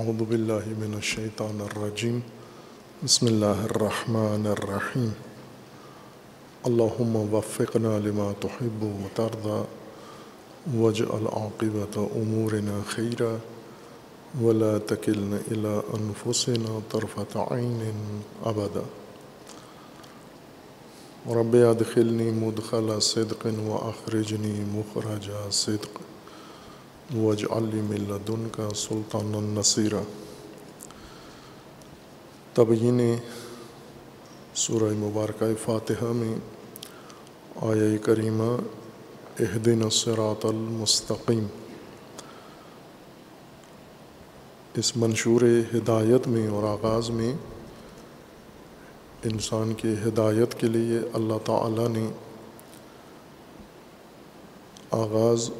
اعوذ باللہ من الشیطان الرجیم بسم اللہ الرحمن الرحیم اللہم وفقنا لما تحب و ترضى واجعل عاقبت امورنا خیرا ولا تکلن الى انفسنا طرفت عین ابدا رب ادخلنی مدخل صدق و اخرجنی مخرج صدق. واجعل لي من لدنك سلطانا نصيرا. تبیین سورہ مبارکہ فاتحہ میں آیہ کریمہ اہدن الصراط المستقیم اس منشور ہدایت میں اور آغاز میں انسان کی ہدایت کے لیے اللہ تعالیٰ نے آغاز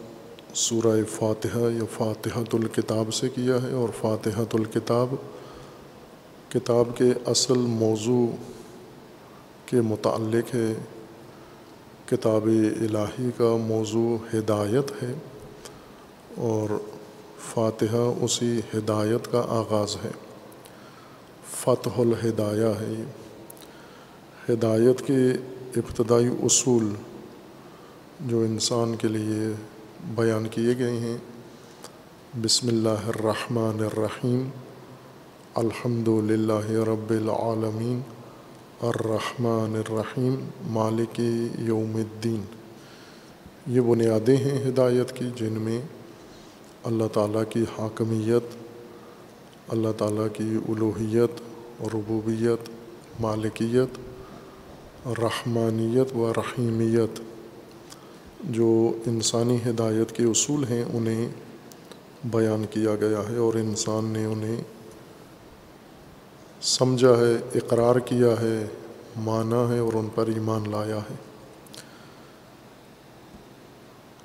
سورہ فاتحہ یا فاتحۃ الکتاب سے کیا ہے اور فاتحۃ الکتاب کتاب کے اصل موضوع کے متعلق ہے۔ کتاب الہی کا موضوع ہدایت ہے اور فاتحہ اسی ہدایت کا آغاز ہے۔ فتح الہدایہ ہے۔ ہدایت کے ابتدائی اصول جو انسان کے لیے بیان کیے گئے ہیں۔ بسم اللہ الرحمن الرحیم۔ الحمد للہ رب العالمین۔ الرحمن الرحیم۔ مالک یوم الدین۔ یہ بنیادیں ہیں ہدایت کی جن میں اللہ تعالیٰ کی حاکمیت، اللہ تعالیٰ کی الوحیت ربوبیت، مالکیت، رحمانیت و رحیمیت۔ جو انسانی ہدایت کے اصول ہیں، انہیں بیان کیا گیا ہے اور انسان نے انہیں سمجھا ہے، اقرار کیا ہے، مانا ہے اور ان پر ایمان لایا ہے۔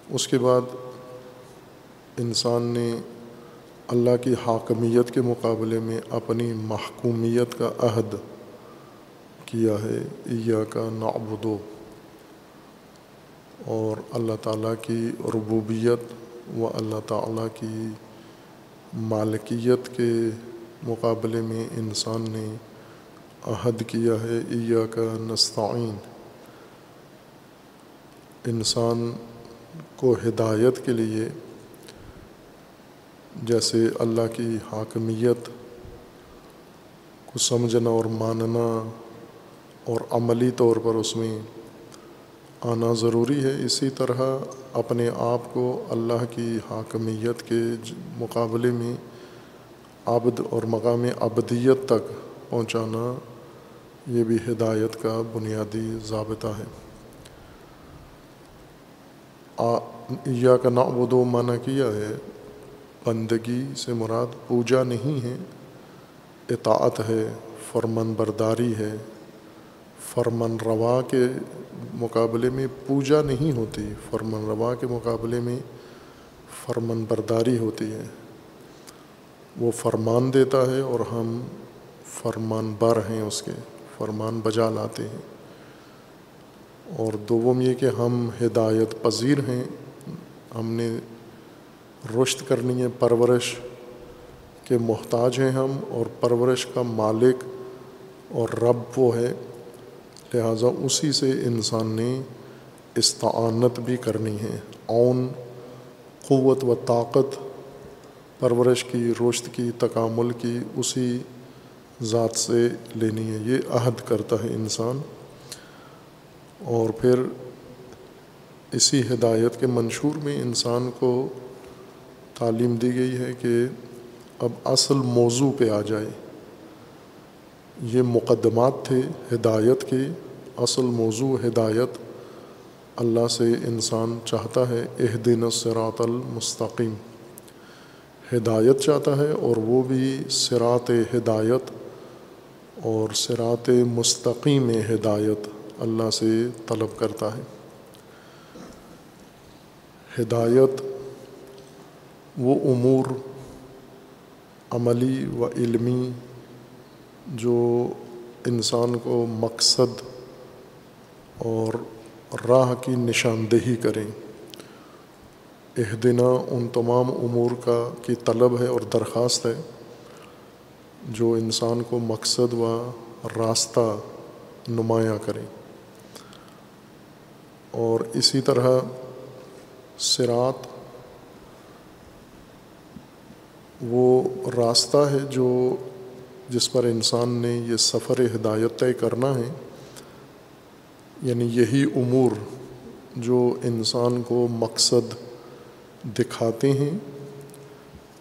اس کے بعد انسان نے اللہ کی حاکمیت کے مقابلے میں اپنی محکومیت کا عہد کیا ہے۔ ایا کا نعبدو۔ اور اللہ تعالیٰ کی ربوبیت و اللہ تعالیٰ کی مالکیت کے مقابلے میں انسان نے عہد کیا ہے ایا کا نستعین۔ انسان کو ہدایت کے لیے جیسے اللہ کی حاکمیت کو سمجھنا اور ماننا اور عملی طور پر اس میں آنا ضروری ہے اسی طرح اپنے آپ کو اللہ کی حاکمیت کے مقابلے میں عبد اور مقام ابدیت تک پہنچانا یہ بھی ہدایت کا بنیادی ضابطہ ہے۔ یا کا نعبد و منع کیا ہے؟ بندگی سے مراد پوجا نہیں ہے، اطاعت ہے فرمن برداری ہے فرمن روا کے مقابلے میں پوجا نہیں ہوتی۔ فرمن روا کے مقابلے میں فرمن برداری ہوتی ہے۔ وہ فرمان دیتا ہے اور ہم فرمان بر ہیں اس کے، فرمان بجا لاتے ہیں۔ اور دوم یہ کہ ہم ہدایت پذیر ہیں۔ ہم نے رشت کرنی ہے، پرورش کے محتاج ہیں ہم اور پرورش کا مالک اور رب وہ ہے۔ لہٰذا اسی سے انسان نے استعانت بھی کرنی ہے۔ اون قوت و طاقت، پرورش کی رشت کی، تکامل کی اسی ذات سے لینی ہے۔ یہ عہد کرتا ہے انسان۔ اور پھر اسی ہدایت کے منشور میں انسان کو تعلیم دی گئی ہے کہ اب اصل موضوع پہ آ جائے۔ یہ مقدمات تھے ہدایت کے اصل موضوع ہدایت اللہ سے انسان چاہتا ہے اہ دن سرات المستقیم۔ ہدایت چاہتا ہے اور وہ بھی سرات ہدایت اور سرات مستقیم ہدایت اللہ سے طلب کرتا ہے۔ ہدایت وہ امور عملی و علمی جو انسان کو مقصد اور راہ کی نشاندہی کریں۔ اہ دنا ان تمام امور کا کی طلب ہے اور درخواست ہے۔ جو انسان کو مقصد و راستہ نمایاں کریں۔ اور اسی طرح سرات وہ راستہ ہے جو جس پر انسان نے یہ سفر ہدایت طے کرنا ہے یعنی یہی امور جو انسان کو مقصد دکھاتے ہیں،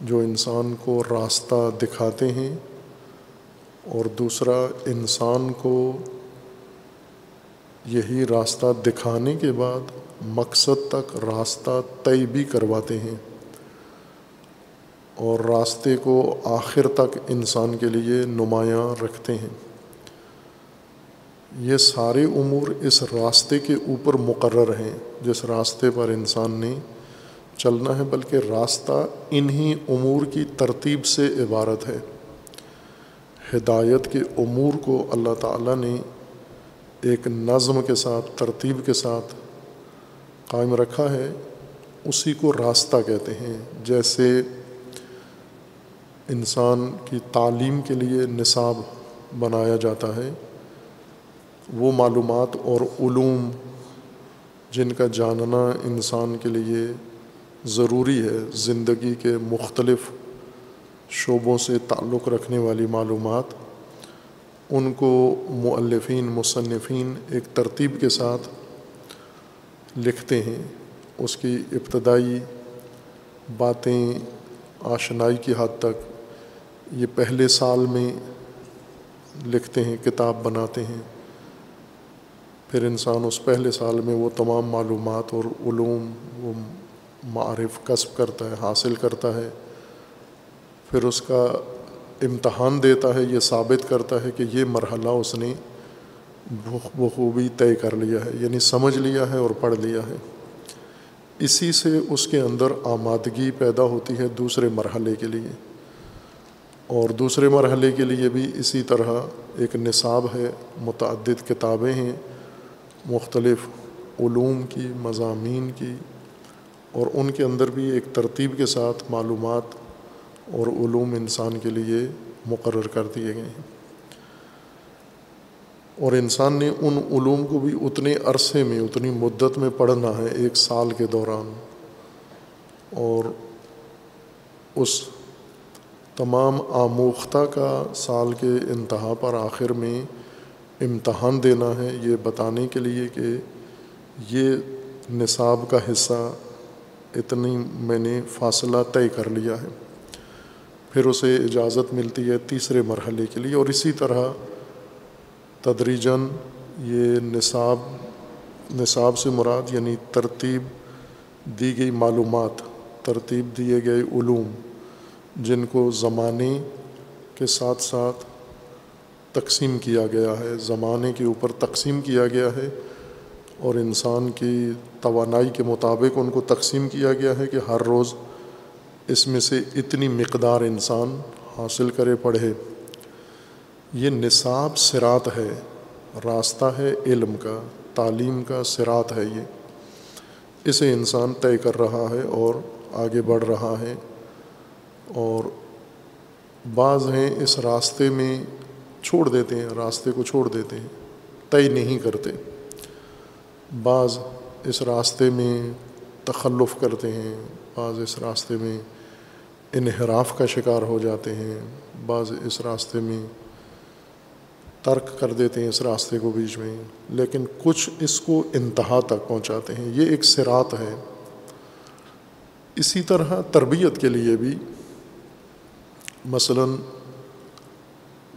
جو انسان کو راستہ دکھاتے ہیں، اور دوسرا انسان کو یہی راستہ دکھانے کے بعد مقصد تک راستہ طے بھی کرواتے ہیں۔ اور راستے کو آخر تک انسان کے لیے نمایاں رکھتے ہیں۔ یہ سارے امور اس راستے کے اوپر مقرر ہیں جس راستے پر انسان نے چلنا ہے، بلکہ راستہ انہی امور کی ترتیب سے عبارت ہے۔ ہدایت کے امور کو اللہ تعالیٰ نے ایک نظم کے ساتھ، ترتیب کے ساتھ قائم رکھا ہے، اسی کو راستہ کہتے ہیں۔ جیسے انسان کی تعلیم کے لیے نصاب بنایا جاتا ہے۔ وہ معلومات اور علوم جن کا جاننا انسان کے لیے ضروری ہے، زندگی کے مختلف شعبوں سے تعلق رکھنے والی معلومات، ان کو مؤلفین، مصنفین ایک ترتیب کے ساتھ لکھتے ہیں۔ اس کی ابتدائی باتیں آشنائی کی حد تک یہ پہلے سال میں لکھتے ہیں، کتاب بناتے ہیں۔ پھر انسان اس پہلے سال میں وہ تمام معلومات اور علوم، وہ معرف، کسب کرتا ہے، حاصل کرتا ہے۔ پھر اس کا امتحان دیتا ہے، یہ ثابت کرتا ہے کہ یہ مرحلہ اس نے بخوبی طے کر لیا ہے یعنی سمجھ لیا ہے اور پڑھ لیا ہے۔ اسی سے اس کے اندر آمادگی پیدا ہوتی ہے دوسرے مرحلے کے لیے۔ اور دوسرے مرحلے کے لیے بھی اسی طرح ایک نصاب ہے، متعدد کتابیں ہیں، مختلف علوم کی، مضامین کی، اور ان کے اندر بھی ایک ترتیب کے ساتھ معلومات اور علوم انسان کے لیے مقرر کر دیے گئے ہیں۔ اور انسان نے ان علوم کو بھی اتنے عرصے میں، اتنی مدت میں پڑھنا ہے، ایک سال کے دوران۔ اور اس تمام آموختہ کا سال کے انتہا پر آخر میں امتحان دینا ہے، یہ بتانے کے لیے کہ یہ نصاب کا حصہ اتنی میں نے فاصلہ طے کر لیا ہے۔ پھر اسے اجازت ملتی ہے تیسرے مرحلے کے لیے۔ اور اسی طرح تدریجن یہ نصاب نصاب سے مراد یعنی ترتیب دی گئی معلومات، ترتیب دیے گئے علوم۔ جن کو زمانے کے ساتھ ساتھ تقسیم کیا گیا ہے، زمانے کے اوپر تقسیم کیا گیا ہے اور انسان کی توانائی کے مطابق ان کو تقسیم کیا گیا ہے کہ ہر روز اس میں سے اتنی مقدار انسان حاصل کرے پڑھے۔ یہ نصاب سرات ہے، راستہ ہے علم کا، تعلیم کا سرات ہے یہ۔ اسے انسان طے کر رہا ہے اور آگے بڑھ رہا ہے۔ اور بعض ہیں اس راستے میں چھوڑ دیتے ہیں، راستے کو چھوڑ دیتے ہیں، طے نہیں کرتے۔ بعض اس راستے میں تخلف کرتے ہیں، بعض اس راستے میں انحراف کا شکار ہو جاتے ہیں، بعض اس راستے میں ترک کر دیتے ہیں اس راستے کو بیچ میں۔ لیکن کچھ اس کو انتہا تک پہنچاتے ہیں۔ یہ ایک سرات ہے۔ اسی طرح تربیت کے لیے بھی مثلاً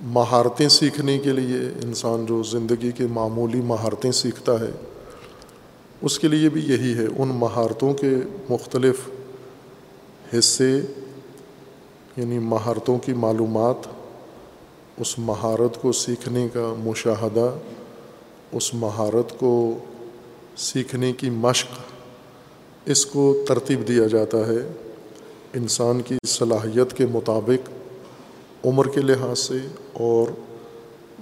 مہارتیں سیکھنے کے لیے انسان جو زندگی کے معمولی مہارتیں سیکھتا ہے، اس کے لیے بھی یہی ہے۔ ان مہارتوں کے مختلف حصے یعنی مہارتوں کی معلومات، اس مہارت کو سیکھنے کا مشاہدہ، اس مہارت کو سیکھنے کی مشق، اس کو ترتیب دیا جاتا ہے۔ انسان کی صلاحیت کے مطابق عمر کے لحاظ سے اور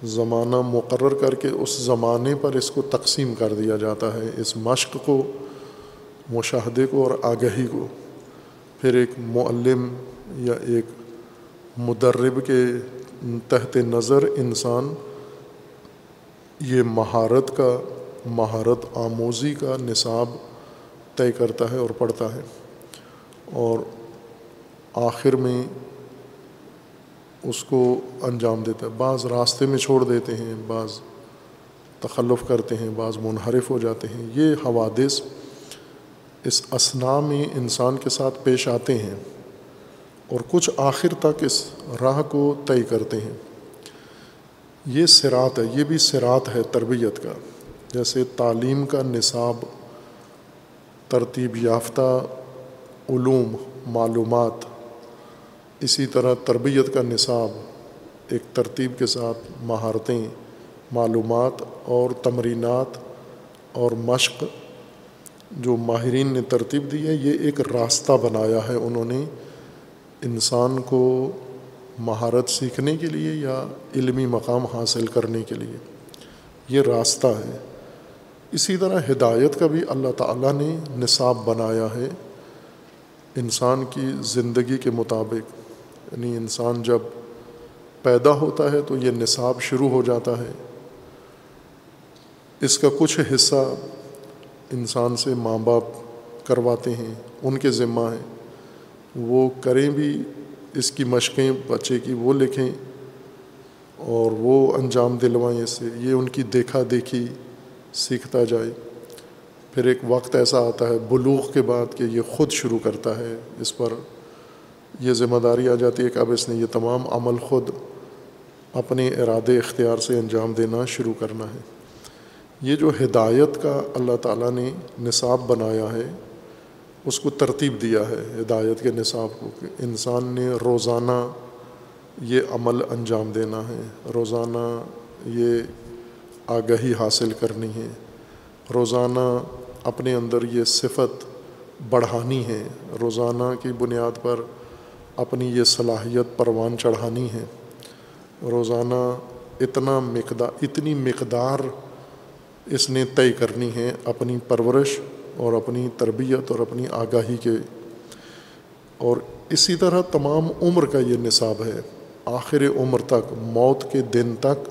زمانہ مقرر کر کے اس زمانے پر اس کو تقسیم کر دیا جاتا ہے، اس مشق کو، مشاہدے کو اور آگہی کو۔ پھر ایک معلم یا ایک مدرب کے تحت نظر انسان یہ مہارت کا، مہارت آموزی کا نصاب طے کرتا ہے اور پڑھتا ہے۔ اور آخر میں اس کو انجام دیتا ہے۔ بعض راستے میں چھوڑ دیتے ہیں، بعض تخلف کرتے ہیں، بعض منحرف ہو جاتے ہیں۔ یہ حوادث اس اسنا میں انسان کے ساتھ پیش آتے ہیں اور کچھ آخر تک اس راہ کو طے کرتے ہیں۔ یہ سرات ہے، یہ بھی سرات ہے تربیت کا۔ جیسے تعلیم کا نصاب، ترتیب یافتہ، علوم، معلومات۔ اسی طرح تربیت کا نصاب، ایک ترتیب کے ساتھ مہارتیں، معلومات اور تمرینات اور مشق جو ماہرین نے ترتیب دی ہے، یہ ایک راستہ بنایا ہے انہوں نے انسان کو مہارت سیکھنے کے لیے یا علمی مقام حاصل کرنے کے لیے۔ یہ راستہ ہے۔ اسی طرح ہدایت کا بھی اللہ تعالیٰ نے نصاب بنایا ہے۔ انسان کی زندگی کے مطابق یعنی انسان جب پیدا ہوتا ہے تو یہ نصاب شروع ہو جاتا ہے۔ اس کا کچھ حصہ انسان سے ماں باپ کرواتے ہیں، ان کے ذمہ ہیں۔ وہ کریں بھی، اس کی مشقیں بچے کی وہ لکھیں اور وہ انجام دلوائیں اس سے، یہ ان کی دیکھا دیکھی سیکھتا جائے۔ پھر ایک وقت ایسا آتا ہے بلوغ کے بعد کہ یہ خود شروع کرتا ہے اس پر۔ یہ ذمہ داری آ جاتی ہے کہ اب اس نے یہ تمام عمل خود اپنے ارادے اختیار سے انجام دینا شروع کرنا ہے۔ یہ جو ہدایت کا اللہ تعالیٰ نے نصاب بنایا ہے، اس کو ترتیب دیا ہے۔ ہدایت کے نصاب کو کہ انسان نے روزانہ یہ عمل انجام دینا ہے۔ روزانہ یہ آگہی حاصل کرنی ہے۔ روزانہ اپنے اندر یہ صفت بڑھانی ہے۔ روزانہ کی بنیاد پر اپنی یہ صلاحیت پروان چڑھانی ہے۔ روزانہ اتنا مقدار اتنی مقدار اس نے طے کرنی ہے اپنی پرورش اور اپنی تربیت اور اپنی آگاہی کے۔ اور اسی طرح تمام عمر کا یہ نصاب ہے۔ آخر عمر تک، موت کے دن تک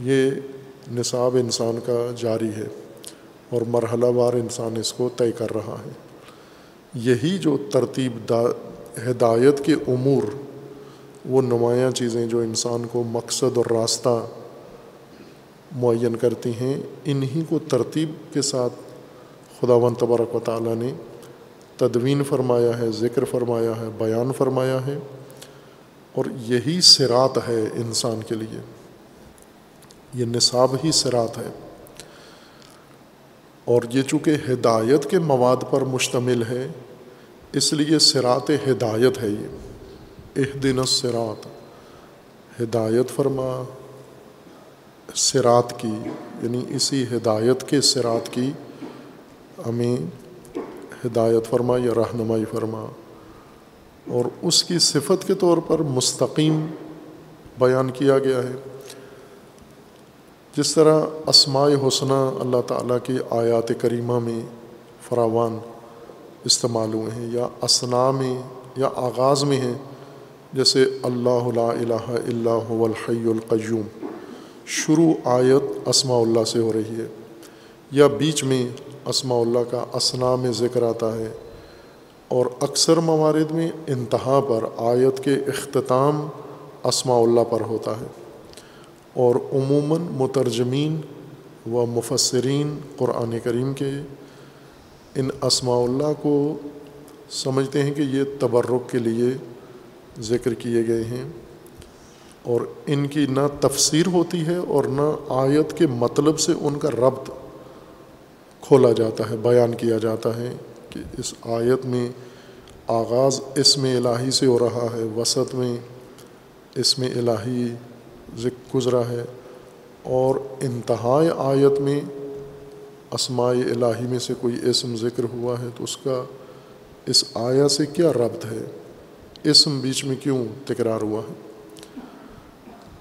یہ نصاب انسان کا جاری ہے اور مرحلہ وار انسان اس کو طے کر رہا ہے۔ یہی جو ترتیب دا ہدایت کے امور، وہ نمایاں چیزیں جو انسان کو مقصد اور راستہ معین کرتی ہیں، انہی کو ترتیب کے ساتھ خدا و تبارک و تعالیٰ نے تدوین فرمایا ہے، ذکر فرمایا ہے، بیان فرمایا ہے، اور یہی سرات ہے انسان کے لیے۔ یہ نصاب ہی سرات ہے۔ اور یہ چونکہ ہدایت کے مواد پر مشتمل ہے اس لیے سرات ہدایت ہے یہ۔ اح دن سرات ہدایت فرما۔ سرات کی یعنی اسی ہدایت کے سرات کی۔ ہمیں ہدایت فرما یا رہنمائی فرما۔ اور اس کی صفت کے طور پر مستقیم بیان کیا گیا ہے۔ جس طرح اسماء حسنہ اللہ تعالیٰ کی آیات کریمہ میں فراوان استعمال ہوئے ہیں، یا اسنا میں، یا آغاز میں ہیں۔ جیسے اللہ لا الہ الا هو الحی القیوم۔ شروع آیت اسماء اللہ سے ہو رہی ہے۔ یا بیچ میں اسماء اللہ کا اسنا میں ذکر آتا ہے۔ اور اکثر موارد میں انتہا پر آیت کے اختتام اسماء اللہ پر ہوتا ہے۔ اور عموماً مترجمین و مفسرین قرآن کریم کے ان اسماء اللہ کو سمجھتے ہیں کہ یہ تبرک کے لیے ذکر کیے گئے ہیں اور ان کی نہ تفسیر ہوتی ہے اور نہ آیت کے مطلب سے ان کا ربط کھولا جاتا ہے، بیان کیا جاتا ہے کہ اس آیت میں آغاز اس میں الہی سے ہو رہا ہے، وسط میں اس میں الہی ذکر گزرا ہے اور انتہائی آیت میں اسماء الہی میں سے کوئی اسم ذکر ہوا ہے تو اس کا اس آیا سے کیا ربط ہے؟ اسم بیچ میں کیوں تکرار ہوا ہے؟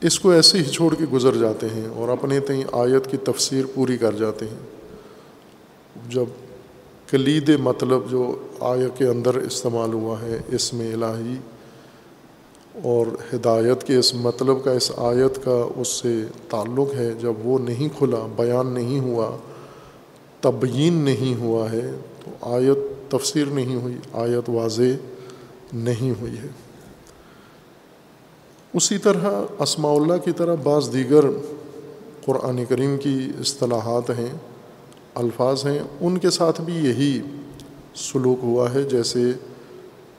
اس کو ایسے ہی چھوڑ کے گزر جاتے ہیں اور اپنے تئیں آیت کی تفسیر پوری کر جاتے ہیں۔ جب کلید مطلب جو آیت کے اندر استعمال ہوا ہے اس میں الہی اور ہدایت کے اس مطلب کا، اس آیت کا اس سے تعلق ہے، جب وہ نہیں کھلا، بیان نہیں ہوا تبیین نہیں ہوا ہے، تو آیت تفسیر نہیں ہوئی، آیت واضح نہیں ہوئی ہے۔ اسی طرح اسماء اللہ کی طرح بعض دیگر قرآن کریم کی اصطلاحات ہیں، الفاظ ہیں، ان کے ساتھ بھی یہی سلوک ہوا ہے، جیسے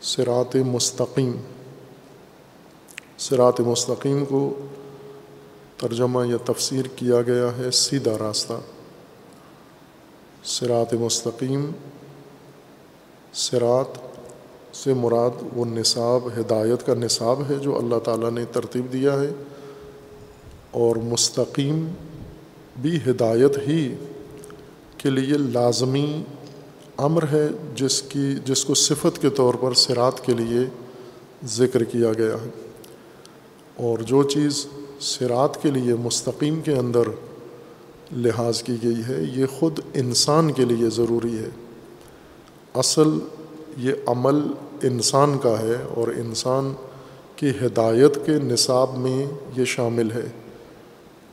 سرات مستقیم۔ سرات مستقیم کو ترجمہ یا تفسیر کیا گیا ہے، سیدھا راستہ۔ سرات مستقیم سرات سے مراد وہ نصاب، ہدایت کا نصاب ہے جو اللہ تعالیٰ نے ترتیب دیا ہے، اور مستقیم بھی ہدایت ہی کے لیے لازمی امر ہے، جس کی، جس کو صفت کے طور پر سرات کے لیے ذکر کیا گیا ہے۔ اور جو چیز سرات کے لیے مستقیم کے اندر لحاظ کی گئی ہے، یہ خود انسان کے لیے ضروری ہے۔ اصل یہ عمل انسان کا ہے اور انسان کی ہدایت کے نصاب میں یہ شامل ہے۔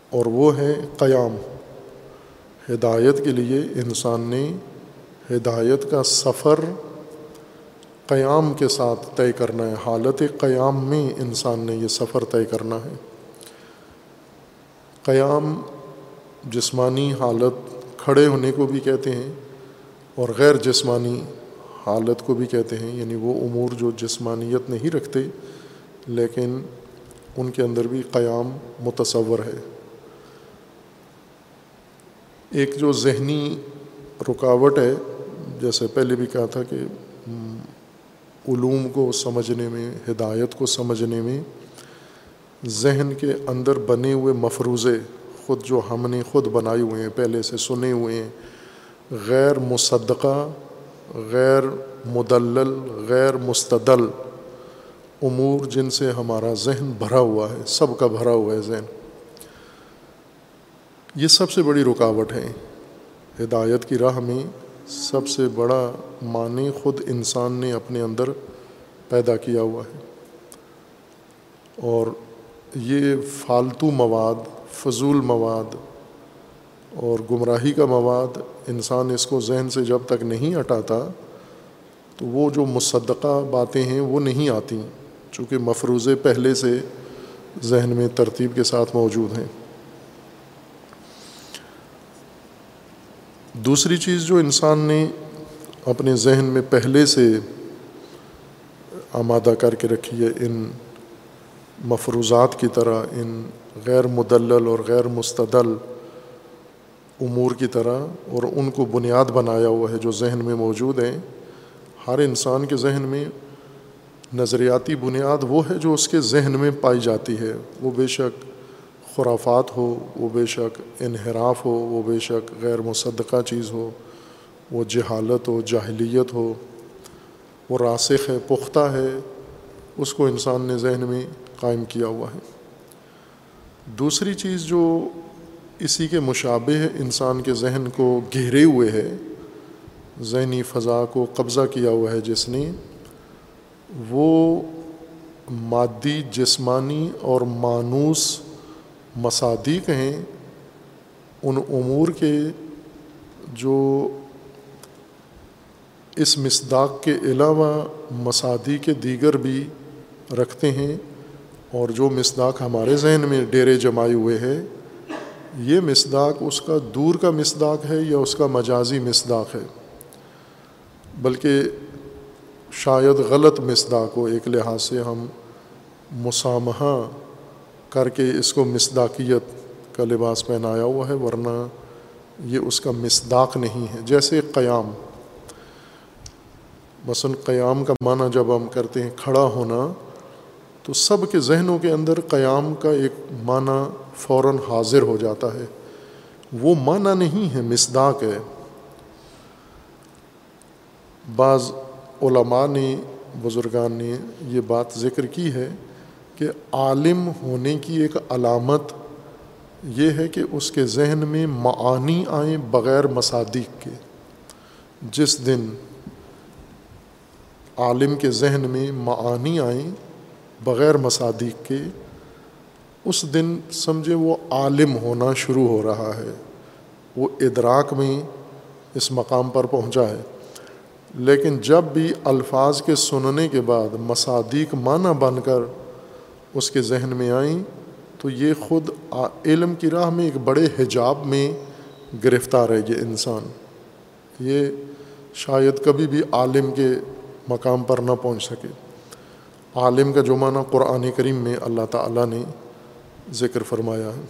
اور وہ ہے قیام۔ ہدایت کے لیے انسان نے ہدایت کا سفر قیام کے ساتھ طے کرنا ہے۔ حالت قیام میں انسان نے یہ سفر طے کرنا ہے۔ قیام جسمانی حالت کھڑے ہونے کو بھی کہتے ہیں اور غیر جسمانی حالت کو بھی کہتے ہیں یعنی وہ امور جو جسمانیت نہیں رکھتے، لیکن ان کے اندر بھی قیام متصور ہے۔ ایک جو ذہنی رکاوٹ ہے، جیسے پہلے بھی کہا تھا کہ علوم کو سمجھنے میں، ہدایت کو سمجھنے میں، ذہن کے اندر بنے ہوئے مفروضے خود جو ہم نے خود بنائے ہوئے ہیں، پہلے سے سنے ہوئے ہیں۔ غیر مصدقہ، غیر مدلل، غیر مستدل امور جن سے ہمارا ذہن بھرا ہوا ہے، سب کا بھرا ہوا ہے ذہن۔ یہ سب سے بڑی رکاوٹ ہے ہدایت کی راہ میں سب سے بڑا معنی خود انسان نے اپنے اندر پیدا کیا ہوا ہے۔ اور یہ فالتو مواد فضول مواد اور گمراہی کا مواد انسان اس کو ذہن سے جب تک نہیں ہٹاتا، تو وہ جو مصدقہ باتیں ہیں وہ نہیں آتی، چونکہ مفروضے پہلے سے ذہن میں ترتیب کے ساتھ موجود ہیں۔ دوسری چیز جو انسان نے اپنے ذہن میں پہلے سے آمادہ کر کے رکھی ہے، ان مفروضات کی طرح، ان غیر مدلل اور غیر مستدل امور کی طرح اور ان کو بنیاد بنایا ہوا ہے جو ذہن میں موجود ہیں۔ ہر انسان کے ذہن میں نظریاتی بنیاد وہ ہے جو اس کے ذہن میں پائی جاتی ہے۔ وہ بے شک خرافات ہو، وہ بے شک انحراف ہو، وہ بے شک غیر مصدقہ چیز ہو، وہ جہالت ہو، جاہلیت ہو، وہ راسخ ہے، پختہ ہے، اس کو انسان نے ذہن میں قائم کیا ہوا ہے۔ دوسری چیز جو اسی کے مشابہ انسان کے ذہن کو گھیرے ہوئے ہے، ذہنی فضا کو قبضہ کیا ہوا ہے جس نے، وہ مادی، جسمانی اور مانوس مصادیق ہیں۔ ان امور کے جو اس مصداق کے علاوہ مسادی کے دیگر بھی رکھتے ہیں۔ اور جو مصداق ہمارے ذہن میں ڈیرے جمائے ہوئے ہے یہ مصداق اس کا دور کا مصداق ہے یا اس کا مجازی مصداق ہے؟ بلکہ شاید غلط مصداق ہو، ایک لحاظ سے ہم مسامحہ کر کے اس کو مصداقیت کا لباس پہنایا ہوا ہے، ورنہ یہ اس کا مصداق نہیں ہے۔ جیسے قیام۔ مثلاً قیام کا معنی جب ہم کرتے ہیں کھڑا ہونا تو سب کے ذہنوں کے اندر قیام کا ایک معنی فوراً حاضر ہو جاتا ہے۔ وہ معنی نہیں ہے مصداق ہے۔ بعض علماء نے، بزرگان نے یہ بات ذکر کی ہے کہ عالم ہونے کی ایک علامت یہ ہے کہ اس کے ذہن میں معانی آئیں بغیر مصادق کے۔ جس دن عالم کے ذہن میں معانی آئیں بغیر مصادیق کے اس دن سمجھے وہ عالم ہونا شروع ہو رہا ہے۔ وہ ادراک میں اس مقام پر پہنچا ہے۔ لیکن جب بھی الفاظ کے سننے کے بعد مصادیق معنی بن کر اس کے ذہن میں آئیں تو یہ خود علم کی راہ میں ایک بڑے حجاب میں گرفتار ہے یہ انسان۔ یہ شاید کبھی بھی عالم کے مقام پر نہ پہنچ سکے۔ عالم کا جو معنی قرآن کریم میں اللہ تعالیٰ نے ذکر فرمایا ہے۔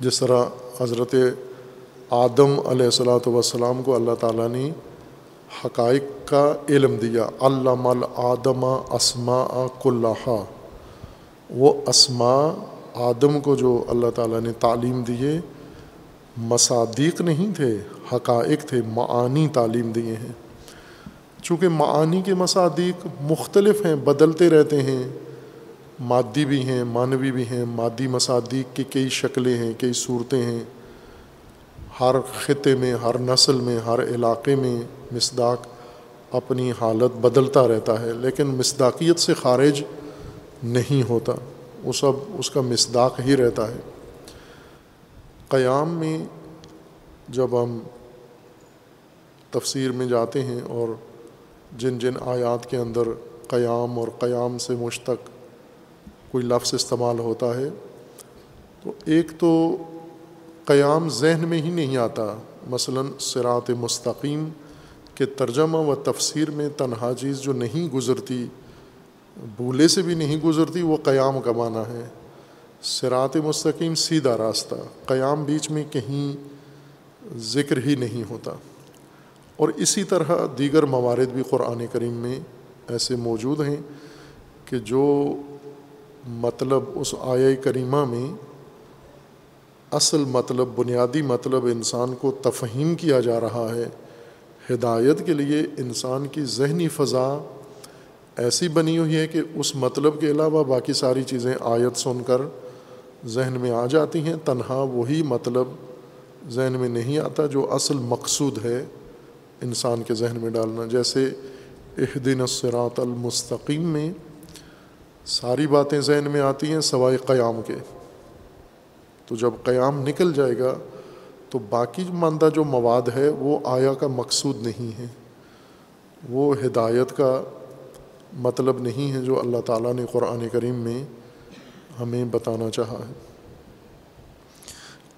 جس طرح حضرت آدم علیہ السلاۃ وسلام کو اللہ تعالیٰ نے حقائق کا علم دیا۔ علامہ العدم اسما کلّہ وہ اسما آدم کو جو اللہ تعالیٰ نے تعلیم دیے، مصادیق نہیں تھے، حقائق تھے، معانی تعلیم دیے ہیں۔ چونکہ معانی کے مصادیق مختلف ہیں، بدلتے رہتے ہیں۔ مادی بھی ہیں، معنوی بھی ہیں۔ مادی مصادیق کی کئی شکلیں ہیں، کئی صورتیں ہیں۔ ہر خطے میں، ہر نسل میں، ہر علاقے میں مصداق اپنی حالت بدلتا رہتا ہے، لیکن مصداقیت سے خارج نہیں ہوتا۔ وہ سب، اس کا مصداق ہی رہتا ہے۔ قیام میں جب ہم تفسیر میں جاتے ہیں اور جن جن آیات کے اندر قیام اور قیام سے مشتق کوئی لفظ استعمال ہوتا ہے، تو ایک تو قیام ذہن میں ہی نہیں آتا۔ مثلاً سرات مستقیم کے ترجمہ و تفسیر میں تنہا چیز جو نہیں گزرتی، بھولے سے بھی نہیں گزرتی، وہ قیام کا معنی ہے۔ سرات مستقیم سیدھا راستہ، قیام بیچ میں کہیں ذکر ہی نہیں ہوتا۔ اور اسی طرح دیگر موارد بھی قرآن کریم میں ایسے موجود ہیں کہ جو مطلب اس آیا کریمہ میں اصل مطلب بنیادی مطلب انسان کو تفہیم کیا جا رہا ہے، ہدایت کے لیے انسان کی ذہنی فضا ایسی بنی ہوئی ہے کہ اس مطلب کے علاوہ باقی ساری چیزیں آیت سن کر ذہن میں آ جاتی ہیں، تنہا وہی مطلب ذہن میں نہیں آتا جو اصل مقصود ہے۔ انسان کے ذہن میں ڈالنا۔ جیسے اح دن الصراط المستقیم میں ساری باتیں ذہن میں آتی ہیں سوائے قیام کے۔ تو جب قیام نکل جائے گا تو باقی ماندہ جو مواد ہے وہ آیا کا مقصود نہیں ہے۔ وہ ہدایت کا مطلب نہیں ہے جو اللہ تعالیٰ نے قرآن کریم میں ہمیں بتانا چاہا ہے۔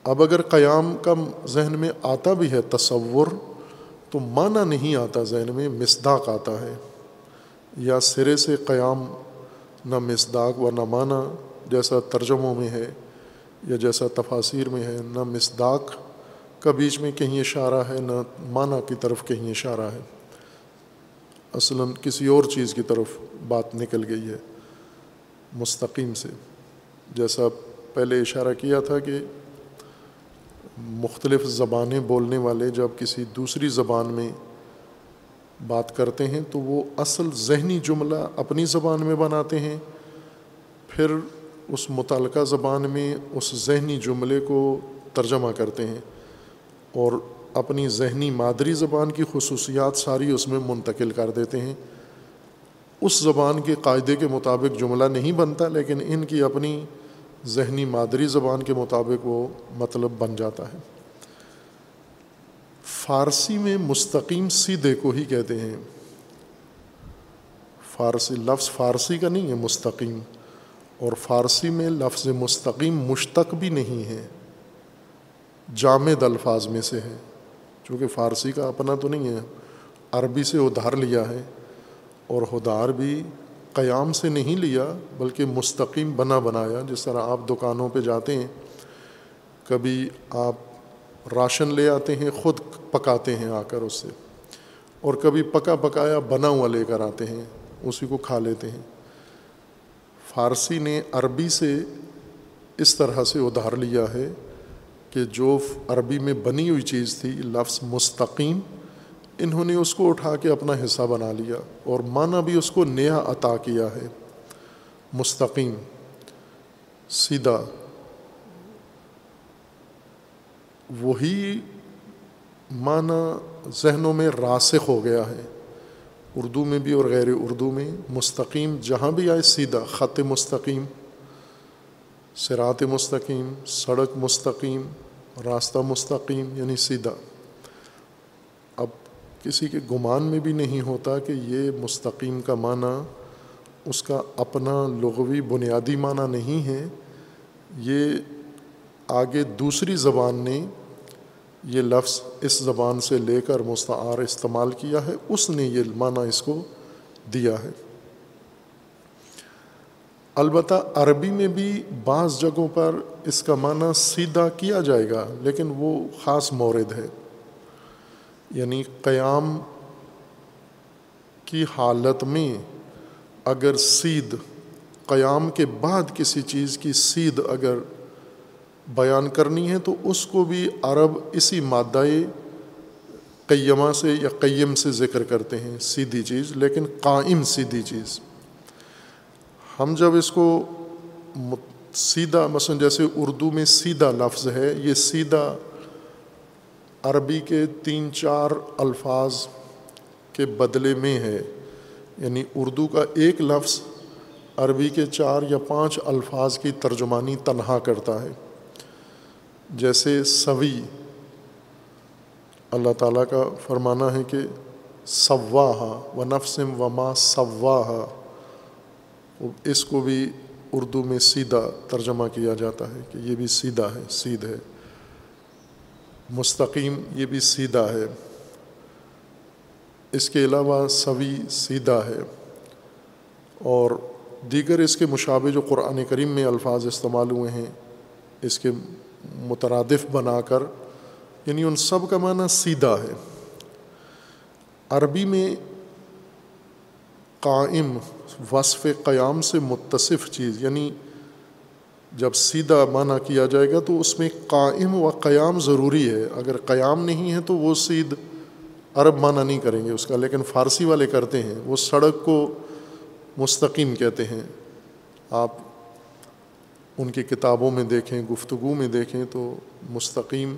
اب اگر قیام کا ذہن میں آتا بھی ہے تصور تو معنی نہیں آتا ذہن میں، مصداق آتا ہے۔ یا سرے سے قیام، نہ مصداق و نہ معنی جیسا ترجموں میں ہے یا جیسا تفاصیر میں ہے، نہ مصداق کا بیچ میں کہیں اشارہ ہے، نہ معنی کی طرف کہیں اشارہ ہے۔ اصلاً کسی اور چیز کی طرف بات نکل گئی ہے، مستقیم سے۔ جیسا پہلے اشارہ کیا تھا کہ مختلف زبانیں بولنے والے جب کسی دوسری زبان میں بات کرتے ہیں تو وہ اصل ذہنی جملہ اپنی زبان میں بناتے ہیں، پھر اس متعلقہ زبان میں اس ذہنی جملے کو ترجمہ کرتے ہیں اور اپنی ذہنی مادری زبان کی خصوصیات ساری اس میں منتقل کر دیتے ہیں۔ اس زبان کے قاعدے کے مطابق جملہ نہیں بنتا، لیکن ان کی اپنی ذہنی مادری زبان کے مطابق وہ مطلب بن جاتا ہے۔ فارسی میں مستقیم سیدھے کو ہی کہتے ہیں۔ فارسی لفظ فارسی کا نہیں ہے، مستقیم۔ اور فارسی میں لفظ مستقیم مشتق بھی نہیں ہے۔ جامد الفاظ میں سے ہے۔ چونکہ فارسی کا اپنا تو نہیں ہے، عربی سے ادھار لیا ہے۔ اور ہدار بھی قیام سے نہیں لیا، بلکہ مستقیم بنا بنایا، جس طرح آپ دکانوں پہ جاتے ہیں، کبھی آپ راشن لے آتے ہیں، خود پکاتے ہیں آ کر اس سے، اور کبھی پکا پکایا بنا ہوا لے کر آتے ہیں، اسی کو کھا لیتے ہیں۔ فارسی نے عربی سے اس طرح سے ادھار لیا ہے کہ جو عربی میں بنی ہوئی چیز تھی، لفظ مستقیم انہوں نے اس کو اٹھا کے اپنا حصہ بنا لیا اور معنی بھی اس کو نیا عطا کیا ہے۔ مستقیم، سیدھا۔ وہی معنی ذہنوں میں راسخ ہو گیا ہے۔ اردو میں بھی اور غیر اردو میں مستقیم، جہاں بھی آئے سیدھا، خط مستقیم سرات مستقیم، سڑک مستقیم، راستہ مستقیم یعنی سیدھا۔ کسی کے گمان میں بھی نہیں ہوتا کہ یہ مستقیم کا معنی، اس کا اپنا لغوی بنیادی معنی نہیں ہے۔ یہ آگے دوسری زبان نے یہ لفظ اس زبان سے لے کر مستعار استعمال کیا ہے، اس نے یہ معنی اس کو دیا ہے۔ البتہ عربی میں بھی بعض جگہوں پر اس کا معنی سیدھا کیا جائے گا، لیکن وہ خاص مورد ہے۔ یعنی قیام کی حالت میں اگر سید، قیام کے بعد کسی چیز کی سید اگر بیان کرنی ہے تو اس کو بھی عرب اسی مادہ قیمہ سے یا قیم سے ذکر کرتے ہیں، سیدھی چیز، لیکن قائم سیدھی چیز۔ ہم جب اس کو سیدھا، مثلاً جیسے اردو میں سیدھا لفظ ہے، یہ سیدھا عربی کے تین چار الفاظ کے بدلے میں ہے یعنی اردو کا ایک لفظ عربی کے چار یا پانچ الفاظ کی ترجمانی تنہا کرتا ہے۔ جیسے سوی، اللہ تعالیٰ کا فرمانا ہے کہ سواہا و نفسم و ما سواہا۔ اس کو بھی اردو میں سیدھا ترجمہ کیا جاتا ہے کہ یہ بھی سیدھا ہے سیدھ ہے۔ مستقیم یہ بھی سیدھا ہے۔ اس کے علاوہ سوی سیدھا ہے۔ اور دیگر اس کے مشابہ جو قرآن کریم میں الفاظ استعمال ہوئے ہیں، اس کے مترادف بنا کر یعنی ان سب کا معنی سیدھا ہے۔ عربی میں قائم، وصف قیام سے متصف چیز یعنی جب سیدھا معنی کیا جائے گا تو اس میں قائم و قیام ضروری ہے۔ اگر قیام نہیں ہے تو وہ سید عرب معنی نہیں کریں گے اس کا، لیکن فارسی والے کرتے ہیں۔ وہ سڑک کو مستقیم کہتے ہیں۔ آپ ان کی کتابوں میں دیکھیں، گفتگو میں دیکھیں تو مستقیم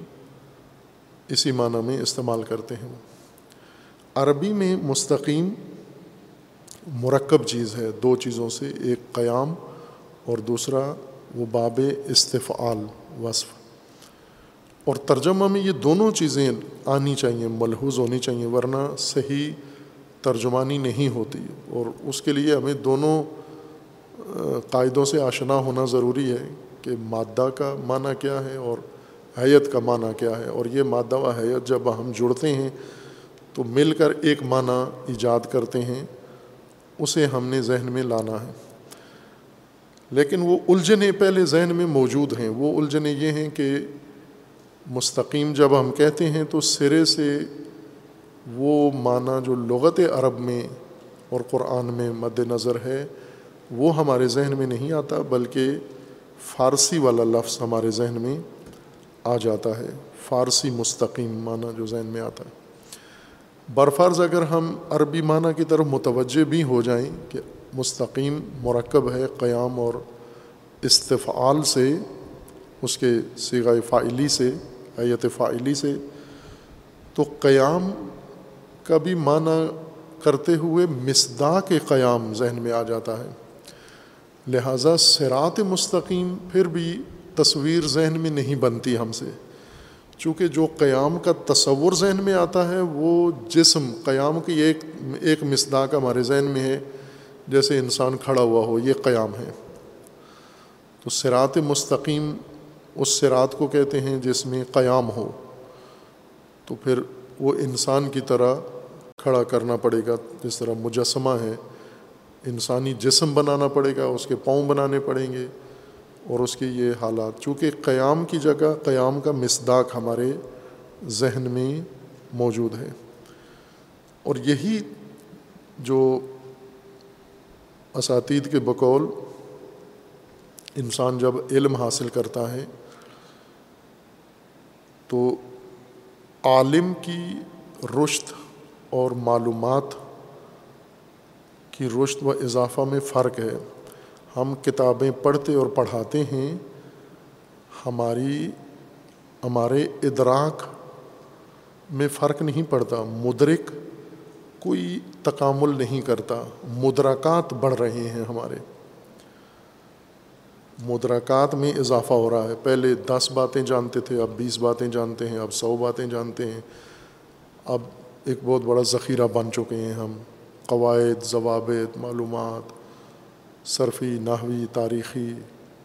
اسی معنی میں استعمال کرتے ہیں۔ عربی میں مستقیم مرکب چیز ہے، دو چیزوں سے، ایک قیام اور دوسرا وہ باب استفعال، وصف۔ اور ترجمہ میں یہ دونوں چیزیں آنی چاہیے، ملحوظ ہونی چاہیے، ورنہ صحیح ترجمانی نہیں ہوتی۔ اور اس کے لیے ہمیں دونوں قاعدوں سے آشنا ہونا ضروری ہے کہ مادہ کا معنی کیا ہے اور حیت کا معنی کیا ہے۔ اور یہ مادہ و حیت جب ہم جڑتے ہیں تو مل کر ایک معنی ایجاد کرتے ہیں، اسے ہم نے ذہن میں لانا ہے۔ لیکن وہ الجھنیں پہلے ذہن میں موجود ہیں۔ وہ الجھنیں یہ ہیں کہ مستقیم جب ہم کہتے ہیں تو سرے سے وہ معنی جو لغت عرب میں اور قرآن میں مد نظر ہے، وہ ہمارے ذہن میں نہیں آتا، بلکہ فارسی والا لفظ ہمارے ذہن میں آ جاتا ہے۔ فارسی مستقیم معنی جو ذہن میں آتا ہے۔ برفرض اگر ہم عربی معنی کی طرف متوجہ بھی ہو جائیں کہ مستقیم مرکب ہے قیام اور استفعال سے، اس کے سگائے فائلی سے حیت فائلی سے۔ تو قیام کا بھی معنی کرتے ہوئے مصدا کے قیام ذہن میں آ جاتا ہے۔ لہٰذا سرات مستقیم پھر بھی تصویر ذہن میں نہیں بنتی ہم سے۔ چونکہ جو قیام کا تصور ذہن میں آتا ہے، وہ جسم، قیام کی ایک ایک مصداق ہمارے ذہن میں ہے۔ جیسے انسان کھڑا ہوا ہو، یہ قیام ہے۔ تو سرات مستقیم اس سرات کو کہتے ہیں جس میں قیام ہو۔ تو پھر وہ انسان کی طرح کھڑا کرنا پڑے گا۔ جس طرح مجسمہ ہے، انسانی جسم بنانا پڑے گا، اس کے پاؤں بنانے پڑیں گے۔ اور اس کے یہ حالات، چونکہ قیام کی جگہ، قیام کا مصداق ہمارے ذہن میں موجود ہے۔ اور یہی جو اساتید کے بقول، انسان جب علم حاصل کرتا ہے، تو عالم کی رشت اور معلومات کی رشت و اضافہ میں فرق ہے۔ ہم کتابیں پڑھتے اور پڑھاتے ہیں، ہماری، ہمارے ادراک میں فرق نہیں پڑتا۔ مدرک کوئی تکامل نہیں کرتا۔ مدرکات بڑھ رہے ہیں ہمارے۔ مدرکات میں اضافہ ہو رہا ہے۔ پہلے دس باتیں جانتے تھے، اب بیس باتیں جانتے ہیں، اب سو باتیں جانتے ہیں۔ اب ایک بہت بڑا ذخیرہ بن چکے ہیں ہم۔ قواعد، ضوابط، معلومات، صرفی، نحوی، تاریخی،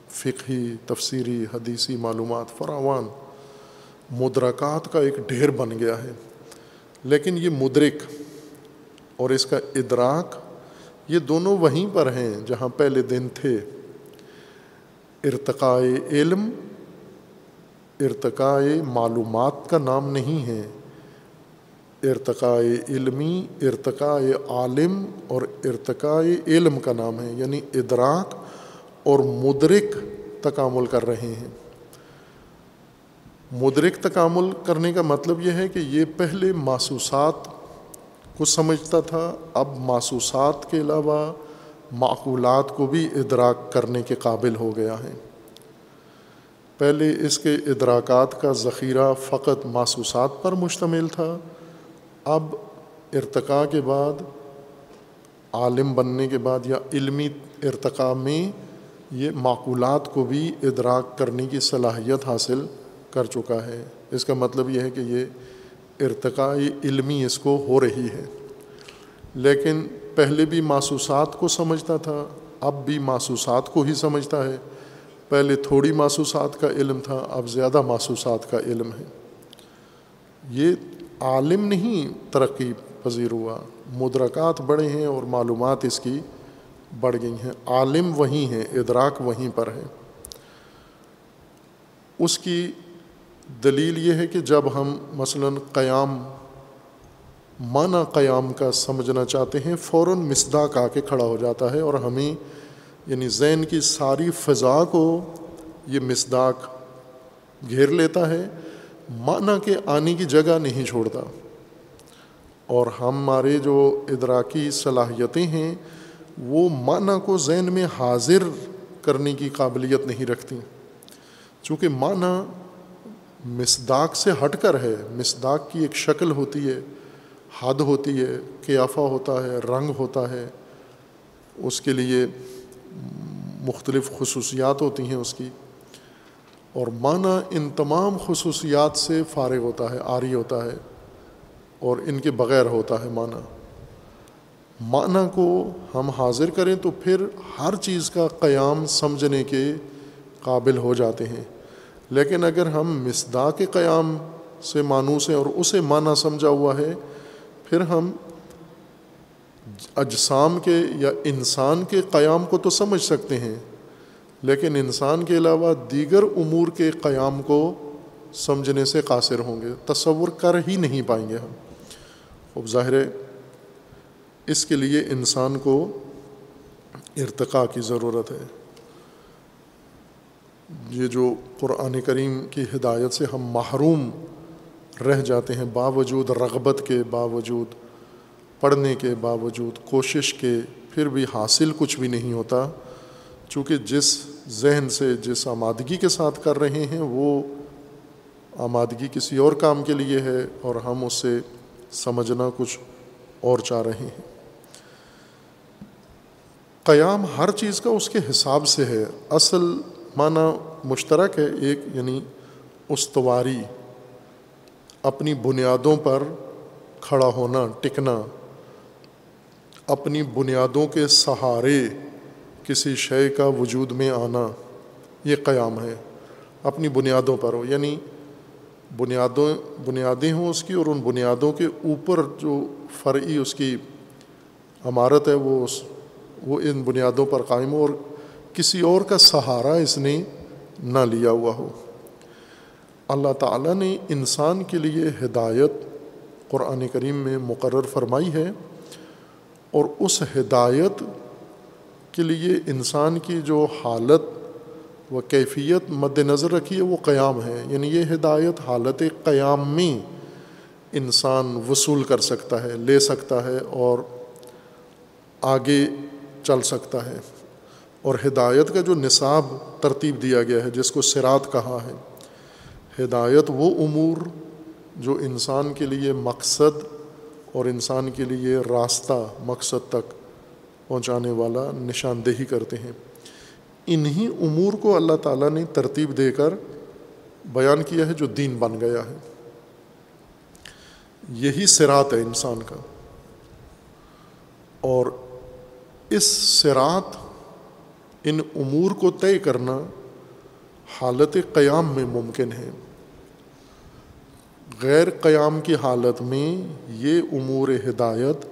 فقہی، تفسیری، حدیثی معلومات، فراوان۔ مدرکات کا ایک ڈھیر بن گیا ہے۔ لیکن یہ مدرک اور اس کا ادراک یہ دونوں وہیں پر ہیں جہاں پہلے دن تھے۔ ارتقاء علم، ارتقاء معلومات کا نام نہیں ہے۔ ارتقاء علمی، ارتقاء عالم اور ارتقاء علم کا نام ہے یعنی ادراک اور مدرک تکامل کر رہے ہیں۔ مدرک تکامل کرنے کا مطلب یہ ہے کہ یہ پہلے محسوسات کو سمجھتا تھا، اب محسوسات کے علاوہ معقولات کو بھی ادراک کرنے کے قابل ہو گیا ہے۔ پہلے اس کے ادراکات کا ذخیرہ فقط محسوسات پر مشتمل تھا، اب ارتقاء کے بعد، عالم بننے کے بعد یا علمی ارتقاء میں یہ معقولات کو بھی ادراک کرنے کی صلاحیت حاصل کر چکا ہے۔ اس کا مطلب یہ ہے کہ یہ ارتقائی علمی اس کو ہو رہی ہے۔ لیکن پہلے بھی محسوسات کو سمجھتا تھا، اب بھی محسوسات کو ہی سمجھتا ہے۔ پہلے تھوڑی محسوسات کا علم تھا، اب زیادہ محسوسات کا علم ہے۔ یہ عالم نہیں، ترقی پذیر ہوا۔ مدرکات بڑے ہیں اور معلومات اس کی بڑھ گئی ہیں۔ عالم وہیں ہیں، ادراک وہیں پر ہے اس کی دلیل یہ ہے کہ جب ہم مثلاً قیام، معنی قیام کا سمجھنا چاہتے ہیں، فوراً مصداق آ کے کھڑا ہو جاتا ہے اور ہمیں یعنی ذہن کی ساری فضا کو یہ مصداق گھیر لیتا ہے، معنی کے آنے کی جگہ نہیں چھوڑتا۔ اور ہمارے جو ادراکی صلاحیتیں ہیں، وہ معنی کو ذہن میں حاضر کرنے کی قابلیت نہیں رکھتی۔ چونکہ معنی مصداق سے ہٹ کر ہے۔ مصداق کی ایک شکل ہوتی ہے، حد ہوتی ہے، قیافہ ہوتا ہے، رنگ ہوتا ہے۔ اس کے لیے مختلف خصوصیات ہوتی ہیں اس کی۔ اور معنی ان تمام خصوصیات سے فارغ ہوتا ہے، آری ہوتا ہے اور ان کے بغیر ہوتا ہے معنی۔ معنی کو ہم حاضر کریں تو پھر ہر چیز کا قیام سمجھنے کے قابل ہو جاتے ہیں۔ لیکن اگر ہم مصدا کے قیام سے مانوس ہیں اور اسے معنی سمجھا ہوا ہے، پھر ہم اجسام کے یا انسان کے قیام کو تو سمجھ سکتے ہیں، لیکن انسان کے علاوہ دیگر امور کے قیام کو سمجھنے سے قاصر ہوں گے، تصور کر ہی نہیں پائیں گے ہم۔ اب ظاہر اس کے لیے انسان کو ارتقاء کی ضرورت ہے۔ یہ جو قرآن کریم کی ہدایت سے ہم محروم رہ جاتے ہیں، باوجود رغبت کے، باوجود پڑھنے کے، باوجود کوشش کے، پھر بھی حاصل کچھ بھی نہیں ہوتا۔ چونکہ جس ذہن سے، جس آمادگی کے ساتھ کر رہے ہیں، وہ آمادگی کسی اور کام کے لیے ہے اور ہم اس سے سمجھنا کچھ اور چاہ رہے ہیں۔ قیام ہر چیز کا اس کے حساب سے ہے۔ اصل معنی مشترک ہے ایک یعنی استواری، اپنی بنیادوں پر کھڑا ہونا، ٹکنا، اپنی بنیادوں کے سہارے کسی شے کا وجود میں آنا، یہ قیام ہے۔ اپنی بنیادوں پر ہو یعنی بنیادوں، بنیادیں ہوں اس کی اور ان بنیادوں کے اوپر جو فرعی، اس کی عمارت ہے، وہ اس، وہ ان بنیادوں پر قائم ہو اور کسی اور کا سہارا اس نے نہ لیا ہوا ہو۔ اللہ تعالیٰ نے انسان کے لیے ہدایت قرآن کریم میں مقرر فرمائی ہے اور اس ہدایت کے لیے انسان کی جو حالت و کیفیت مد نظر رکھی ہے وہ قیام ہے۔ یعنی یہ ہدایت حالت قیام میں انسان وصول کر سکتا ہے، لے سکتا ہے اور آگے چل سکتا ہے۔ اور ہدایت کا جو نصاب ترتیب دیا گیا ہے، جس کو سرات کہا ہے۔ ہدایت وہ امور جو انسان کے لیے مقصد اور انسان کے لیے راستہ مقصد تک پہنچانے والا نشاندہی کرتے ہیں۔ انہی امور کو اللہ تعالیٰ نے ترتیب دے کر بیان کیا ہے، جو دین بن گیا ہے۔ یہی سرات ہے انسان کا۔ اور اس سرات ان امور کو طے کرنا حالت قیام میں ممکن ہے۔ غیر قیام کی حالت میں یہ امور ہدایت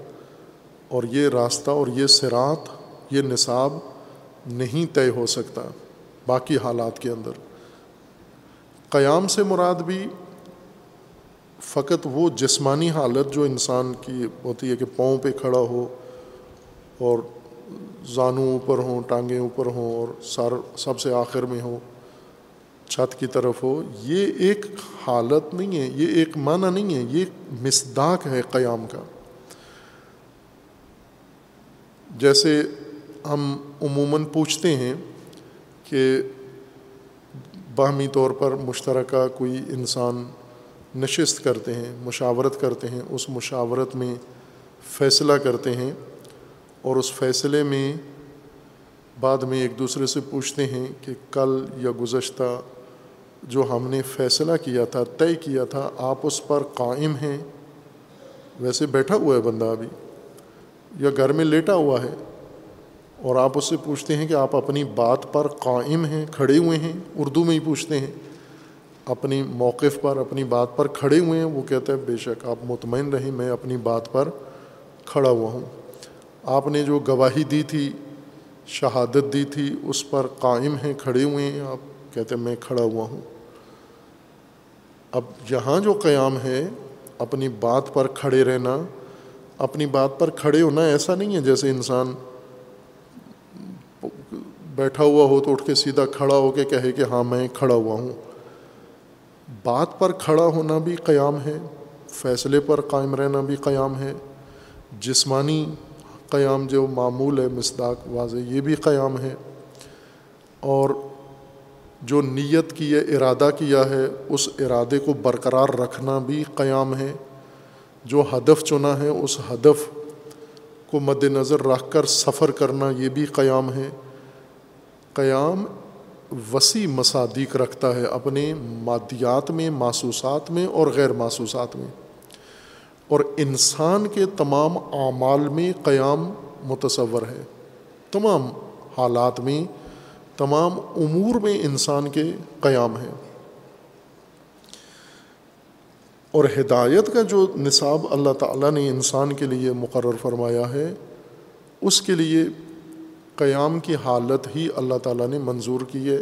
اور یہ راستہ اور یہ سرات یہ نصاب نہیں طے ہو سکتا باقی حالات کے اندر۔ قیام سے مراد بھی فقط وہ جسمانی حالت جو انسان کی ہوتی ہے کہ پاؤں پہ کھڑا ہو اور زانوں اوپر ہوں، ٹانگیں اوپر ہوں اور سر سب سے آخر میں ہو چھت کی طرف ہو، یہ ایک حالت نہیں ہے، یہ ایک معنی نہیں ہے، یہ مصداق ہے قیام کا۔ جیسے ہم عموماً پوچھتے ہیں کہ باہمی طور پر مشترکہ کوئی انسان نشست کرتے ہیں، مشاورت کرتے ہیں، اس مشاورت میں فیصلہ کرتے ہیں اور اس فیصلے میں بعد میں ایک دوسرے سے پوچھتے ہیں کہ کل یا گزشتہ جو ہم نے فیصلہ کیا تھا، طے کیا تھا، آپ اس پر قائم ہیں؟ ویسے بیٹھا ہوا ہے بندہ ابھی، یا گھر میں لیٹا ہوا ہے؟ اور آپ اس سے پوچھتے ہیں کہ آپ اپنی بات پر قائم ہیں، کھڑے ہوئے ہیں؟ اردو میں ہی پوچھتے ہیں۔ اپنی موقف پر، اپنی بات پر کھڑے ہوئے ہیں، وہ کہتے ہیں، بے شک آپ مطمئن رہیں، میں اپنی بات پر کھڑا ہوا ہوں۔ آپ نے جو گواہی دی تھی، شہادت دی تھی، اس پر قائم ہیں، کھڑے ہوئے ہیں۔ آپ کہتے ہیں، میں کھڑا ہوا ہوں۔ اب یہاں جو قیام ہے، اپنی بات پر کھڑے رہنا، اپنی بات پر کھڑے ہونا ایسا نہیں ہے جیسے انسان بیٹھا ہوا ہو تو اٹھ کے سیدھا کھڑا ہو کے کہے کہ ہاں میں کھڑا ہوا ہوں۔ بات پر کھڑا ہونا بھی قیام ہے، فیصلے پر قائم رہنا بھی قیام ہے۔ جسمانی قیام جو معمول ہے، مصداق واضح، یہ بھی قیام ہے۔ اور جو نیت کی ہے، ارادہ کیا ہے، اس ارادے کو برقرار رکھنا بھی قیام ہے۔ جو ہدف چنا ہے، اس ہدف کو مد نظر رکھ کر سفر کرنا، یہ بھی قیام ہے۔ قیام وسیع مصادیق رکھتا ہے، اپنے مادیات میں محسوسات میں اور غیر محسوسات میں۔ اور انسان کے تمام اعمال میں قیام متصور ہے۔ تمام حالات میں، تمام امور میں انسان کے قیام ہے۔ اور ہدایت کا جو نصاب اللہ تعالیٰ نے انسان کے لیے مقرر فرمایا ہے، اس کے لیے قیام کی حالت ہی اللہ تعالیٰ نے منظور کی ہے۔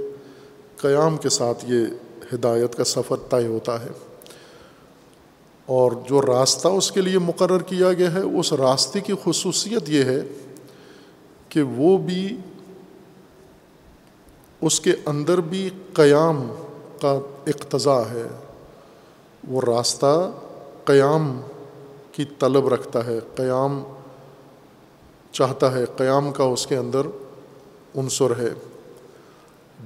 قیام کے ساتھ یہ ہدایت کا سفر طے ہوتا ہے۔ اور جو راستہ اس کے لیے مقرر کیا گیا ہے، اس راستے کی خصوصیت یہ ہے کہ وہ بھی اس کے اندر بھی قیام کا اقتضا ہے۔ وہ راستہ قیام کی طلب رکھتا ہے، قیام چاہتا ہے، قیام کا اس کے اندر عنصر ہے۔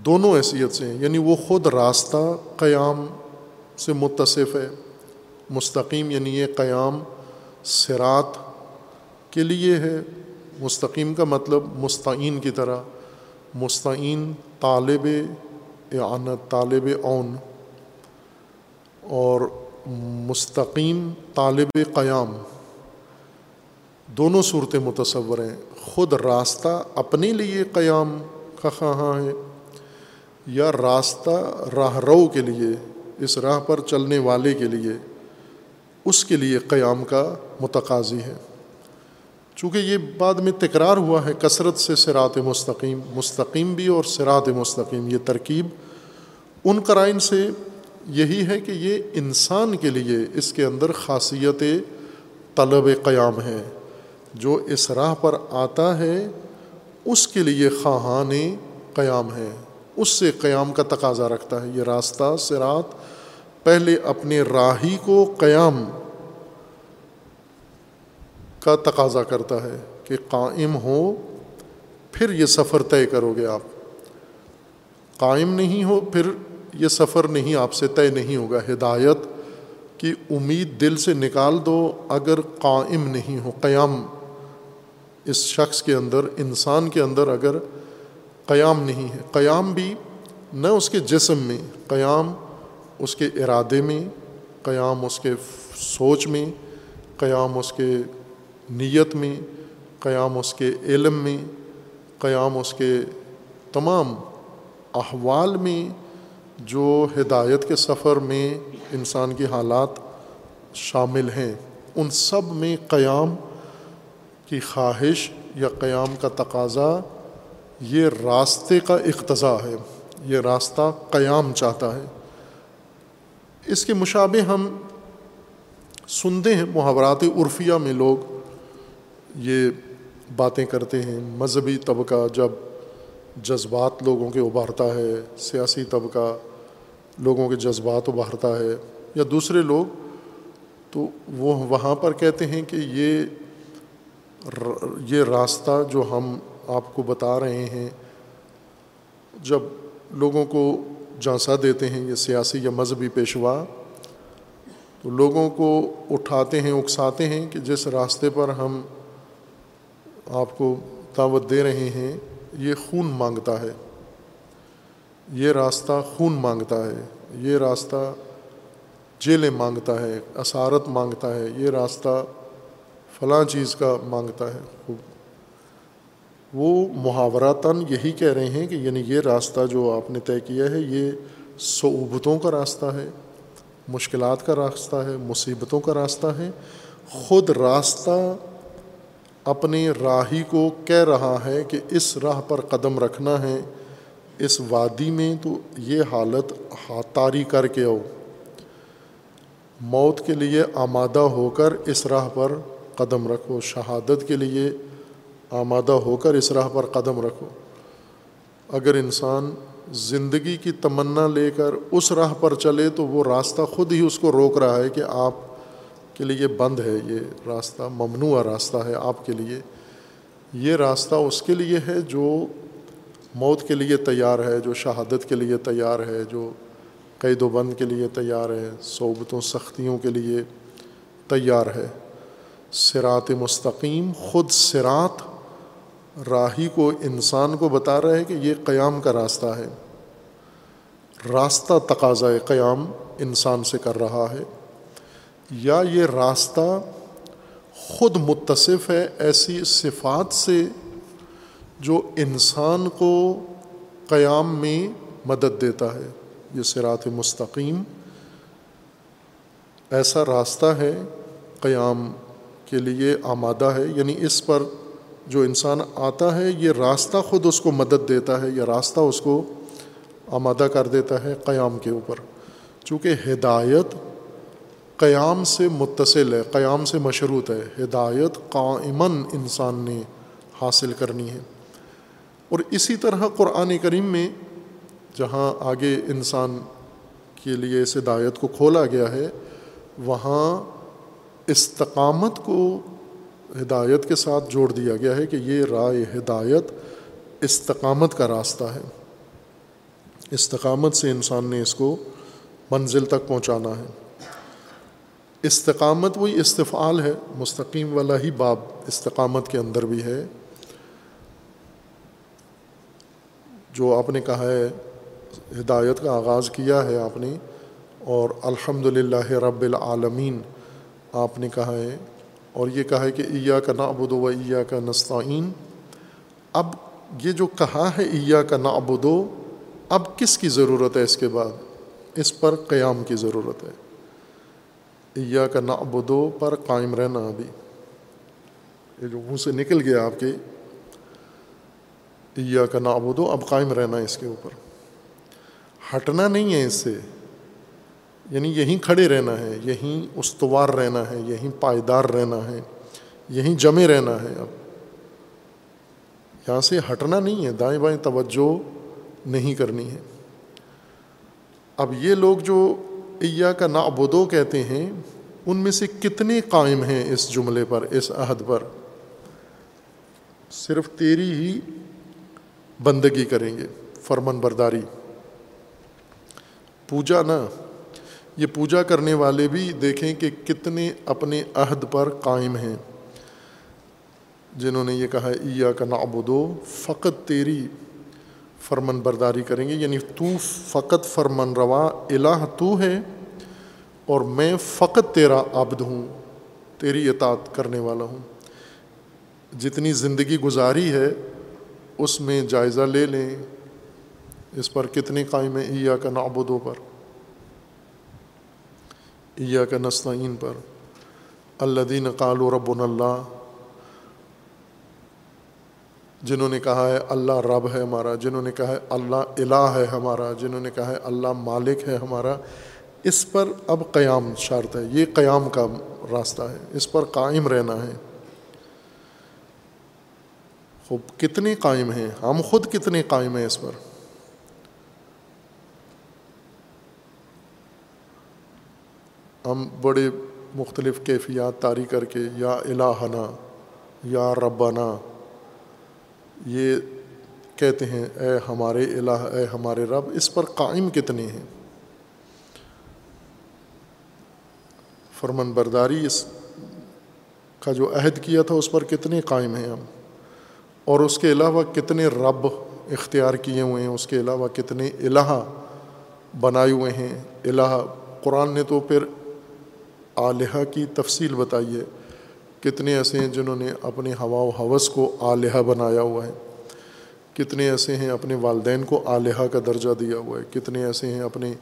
دونوں حیثیت سے یعنی وہ خود راستہ قیام سے متصف ہے۔ مستقیم یعنی یہ قیام سرات کے لیے ہے۔ مستقیم کا مطلب مستعین کی طرح، مستعین، طالب اعانت، طالب اون اور مستقیم، طالب قیام۔ دونوں صورتیں متصور ہیں۔ خود راستہ اپنے لیے قیام کا خواہاں ہے، یا راستہ راہ رو کے لیے، اس راہ پر چلنے والے کے لیے۔ اس کے لیے قیام کا متقاضی ہے۔ چونکہ یہ بعد میں تکرار ہوا ہے، کثرت سے سرات مستقیم مستقیم بھی اور سرات مستقیم، یہ ترکیب ان قرائن سے یہی ہے کہ یہ انسان کے لیے اس کے اندر خاصیت طلب قیام ہے۔ جو اس راہ پر آتا ہے، اس کے لیے خواہان قیام ہے اس سے قیام کا تقاضا رکھتا ہے۔ یہ راستہ سرات پہلے اپنے راہی کو قیام کا تقاضا کرتا ہے کہ قائم ہو، پھر یہ سفر طے کرو گے آپ۔ قائم نہیں ہو، پھر یہ سفر نہیں، آپ سے طے نہیں ہوگا۔ ہدایت کی امید دل سے نکال دو۔ اگر قائم نہیں ہو، قیام، اس شخص کے اندر، انسان کے اندر اگر قیام نہیں ہے، قیام بھی نہ اس کے جسم میں، قیام اس کے ارادے میں، قیام اس کے سوچ میں، قیام اس کے نیت میں، قیام اس کے علم میں، قیام اس کے تمام احوال میں جو ہدایت کے سفر میں انسان کی حالات شامل ہیں۔ ان سب میں قیام کی خواہش یا قیام کا تقاضا یہ راستے کا اقتضا ہے۔ یہ راستہ قیام چاہتا ہے۔ اس کے مشابہ ہم سنتے ہیں محاورات عرفیہ میں لوگ یہ باتیں کرتے ہیں۔ مذہبی طبقہ جب جذبات لوگوں کے ابھارتا ہے، سیاسی طبقہ لوگوں کے جذبات ابھارتا ہے یا دوسرے لوگ، تو وہ وہاں پر کہتے ہیں کہ یہ یہ راستہ جو ہم آپ کو بتا رہے ہیں، جب لوگوں کو جانسا دیتے ہیں یہ سیاسی یا مذہبی پیشوا، تو لوگوں کو اٹھاتے ہیں، اکساتے ہیں کہ جس راستے پر ہم آپ کو دعوت دے رہے ہیں، یہ خون مانگتا ہے۔ یہ راستہ خون مانگتا ہے۔ یہ راستہ جیلیں مانگتا ہے، اسارت مانگتا ہے۔ یہ راستہ فلاں چیز کا مانگتا ہے۔ خوب۔ وہ محاوراتاً یہی کہہ رہے ہیں کہ یعنی یہ راستہ جو آپ نے طے کیا ہے، یہ صعوبتوں کا راستہ ہے، مشکلات کا راستہ ہے، مصیبتوں کا راستہ ہے۔ خود راستہ اپنے راہی کو کہہ رہا ہے کہ اس راہ پر قدم رکھنا ہے، اس وادی میں تو یہ حالت ہاتاری کر کے آؤ۔ موت کے لیے آمادہ ہو کر اس راہ پر قدم رکھو، شہادت کے لیے آمادہ ہو کر اس راہ پر قدم رکھو۔ اگر انسان زندگی کی تمنا لے کر اس راہ پر چلے تو وہ راستہ خود ہی اس کو روک رہا ہے کہ آپ کے لیے بند ہے، یہ راستہ ممنوع راستہ ہے آپ کے لیے۔ یہ راستہ اس کے لیے ہے جو موت کے لیے تیار ہے، جو شہادت کے لیے تیار ہے، جو قید و بند کے لیے تیار ہے صوبتوں سختیوں کے لیے تیار ہے۔ سرات مستقیم، خود سرات راہی کو انسان کو بتا رہا ہے کہ یہ قیام کا راستہ ہے۔ راستہ تقاضا قیام انسان سے کر رہا ہے۔ یا یہ راستہ خود متصف ہے، ایسی صفات سے جو انسان کو قیام میں مدد دیتا ہے۔ یہ سرات مستقیم ایسا راستہ ہے، قیام کے لیے آمادہ ہے۔ یعنی اس پر جو انسان آتا ہے، یہ راستہ خود اس کو مدد دیتا ہے یا راستہ اس کو آمادہ کر دیتا ہے قیام کے اوپر۔ چونکہ ہدایت قیام سے متصل ہے، قیام سے مشروط ہے۔ ہدایت قائمن انسان نے حاصل کرنی ہے۔ اور اسی طرح قرآن کریم میں جہاں آگے انسان کے لیے اس ہدایت کو کھولا گیا ہے، وہاں استقامت کو ہدایت کے ساتھ جوڑ دیا گیا ہے کہ یہ رائے ہدایت استقامت کا راستہ ہے۔ استقامت سے انسان نے اس کو منزل تک پہنچانا ہے۔ استقامت وہی استفعال ہے، مستقیم والا ہی باب استقامت کے اندر بھی ہے۔ جو آپ نے کہا ہے، ہدایت کا آغاز کیا ہے آپ نے، اور الحمد للہ رب العالمین آپ نے کہا ہے۔ اور یہ کہا ہے کہ ایا کا نعبد و ایا کا نستعین۔ اب یہ جو کہا ہے ایا کا نعبد، اب کس کی ضرورت ہے اس کے بعد؟ اس پر قیام کی ضرورت ہے۔ ایا کا نعبد پر قائم رہنا ابھی یہ جو منہ سے نکل گیا آپ کے ایا کا نعبد، اب قائم رہنا اس کے اوپر۔ ہٹنا نہیں ہے اس سے۔ یعنی یہیں کھڑے رہنا ہے، یہیں استوار رہنا ہے، یہیں پائیدار رہنا ہے، یہیں جمے رہنا ہے۔ اب یہاں سے ہٹنا نہیں ہے، دائیں بائیں توجہ نہیں کرنی ہے۔ اب یہ لوگ جو ایا کا نابودو کہتے ہیں، ان میں سے کتنے قائم ہیں اس جملے پر، اس عہد پر؟ صرف تیری ہی بندگی کریں گے فرمن برداری پوجا نہ یہ پوجا کرنے والے بھی دیکھیں کہ کتنے اپنے عہد پر قائم ہیں۔ جنہوں نے یہ کہا ایا کا نعبدو، فقط تیری فرمن برداری کریں گے. یعنی تو فقط فرمن روا الہ تو ہے اور میں فقط تیرا عبد ہوں، تیری اطاعت کرنے والا ہوں۔ جتنی زندگی گزاری ہے، اس میں جائزہ لے لیں۔ اس پر کتنے قائم ہیں؟ ایا کا نعبدو پر. ایا کا نستعین پر. اللہ دین قال و رب اللہ جنہوں نے کہا ہے اللہ رب ہے ہمارا، جنہوں نے کہا ہے اللہ الہ ہے ہمارا، جنہوں نے کہا ہے اللہ مالک ہے ہمارا، اس پر اب قیام شرط ہے، یہ قیام کا راستہ ہے، اس پر قائم رہنا ہے۔ خوب کتنے قائم ہیں؟ ہم خود کتنے قائم ہیں اس پر؟ ہم بڑے مختلف کیفیات طاری کر کے یا الہنا، یا ربنا، یہ کہتے ہیں، اے ہمارے الہ، اے ہمارے رب، اس پر قائم کتنے ہیں؟ فرمن برداری اس کا جو عہد کیا تھا، اس پر کتنے قائم ہیں ہم؟ اور اس کے علاوہ کتنے رب اختیار کیے ہوئے ہیں؟ اس کے علاوہ کتنے الہ بنائے ہوئے ہیں؟ الہ، قرآن نے تو پھر آلیہ کی تفصیل بتائی ہے کتنے ایسے ہیں جنہوں نے اپنے ہوا و حوث کو آلیہ بنایا ہوا ہے؟ کتنے ایسے ہیں اپنے والدین کو آلیہ کا درجہ دیا ہوا ہے؟ کتنے ایسے ہیں اپنے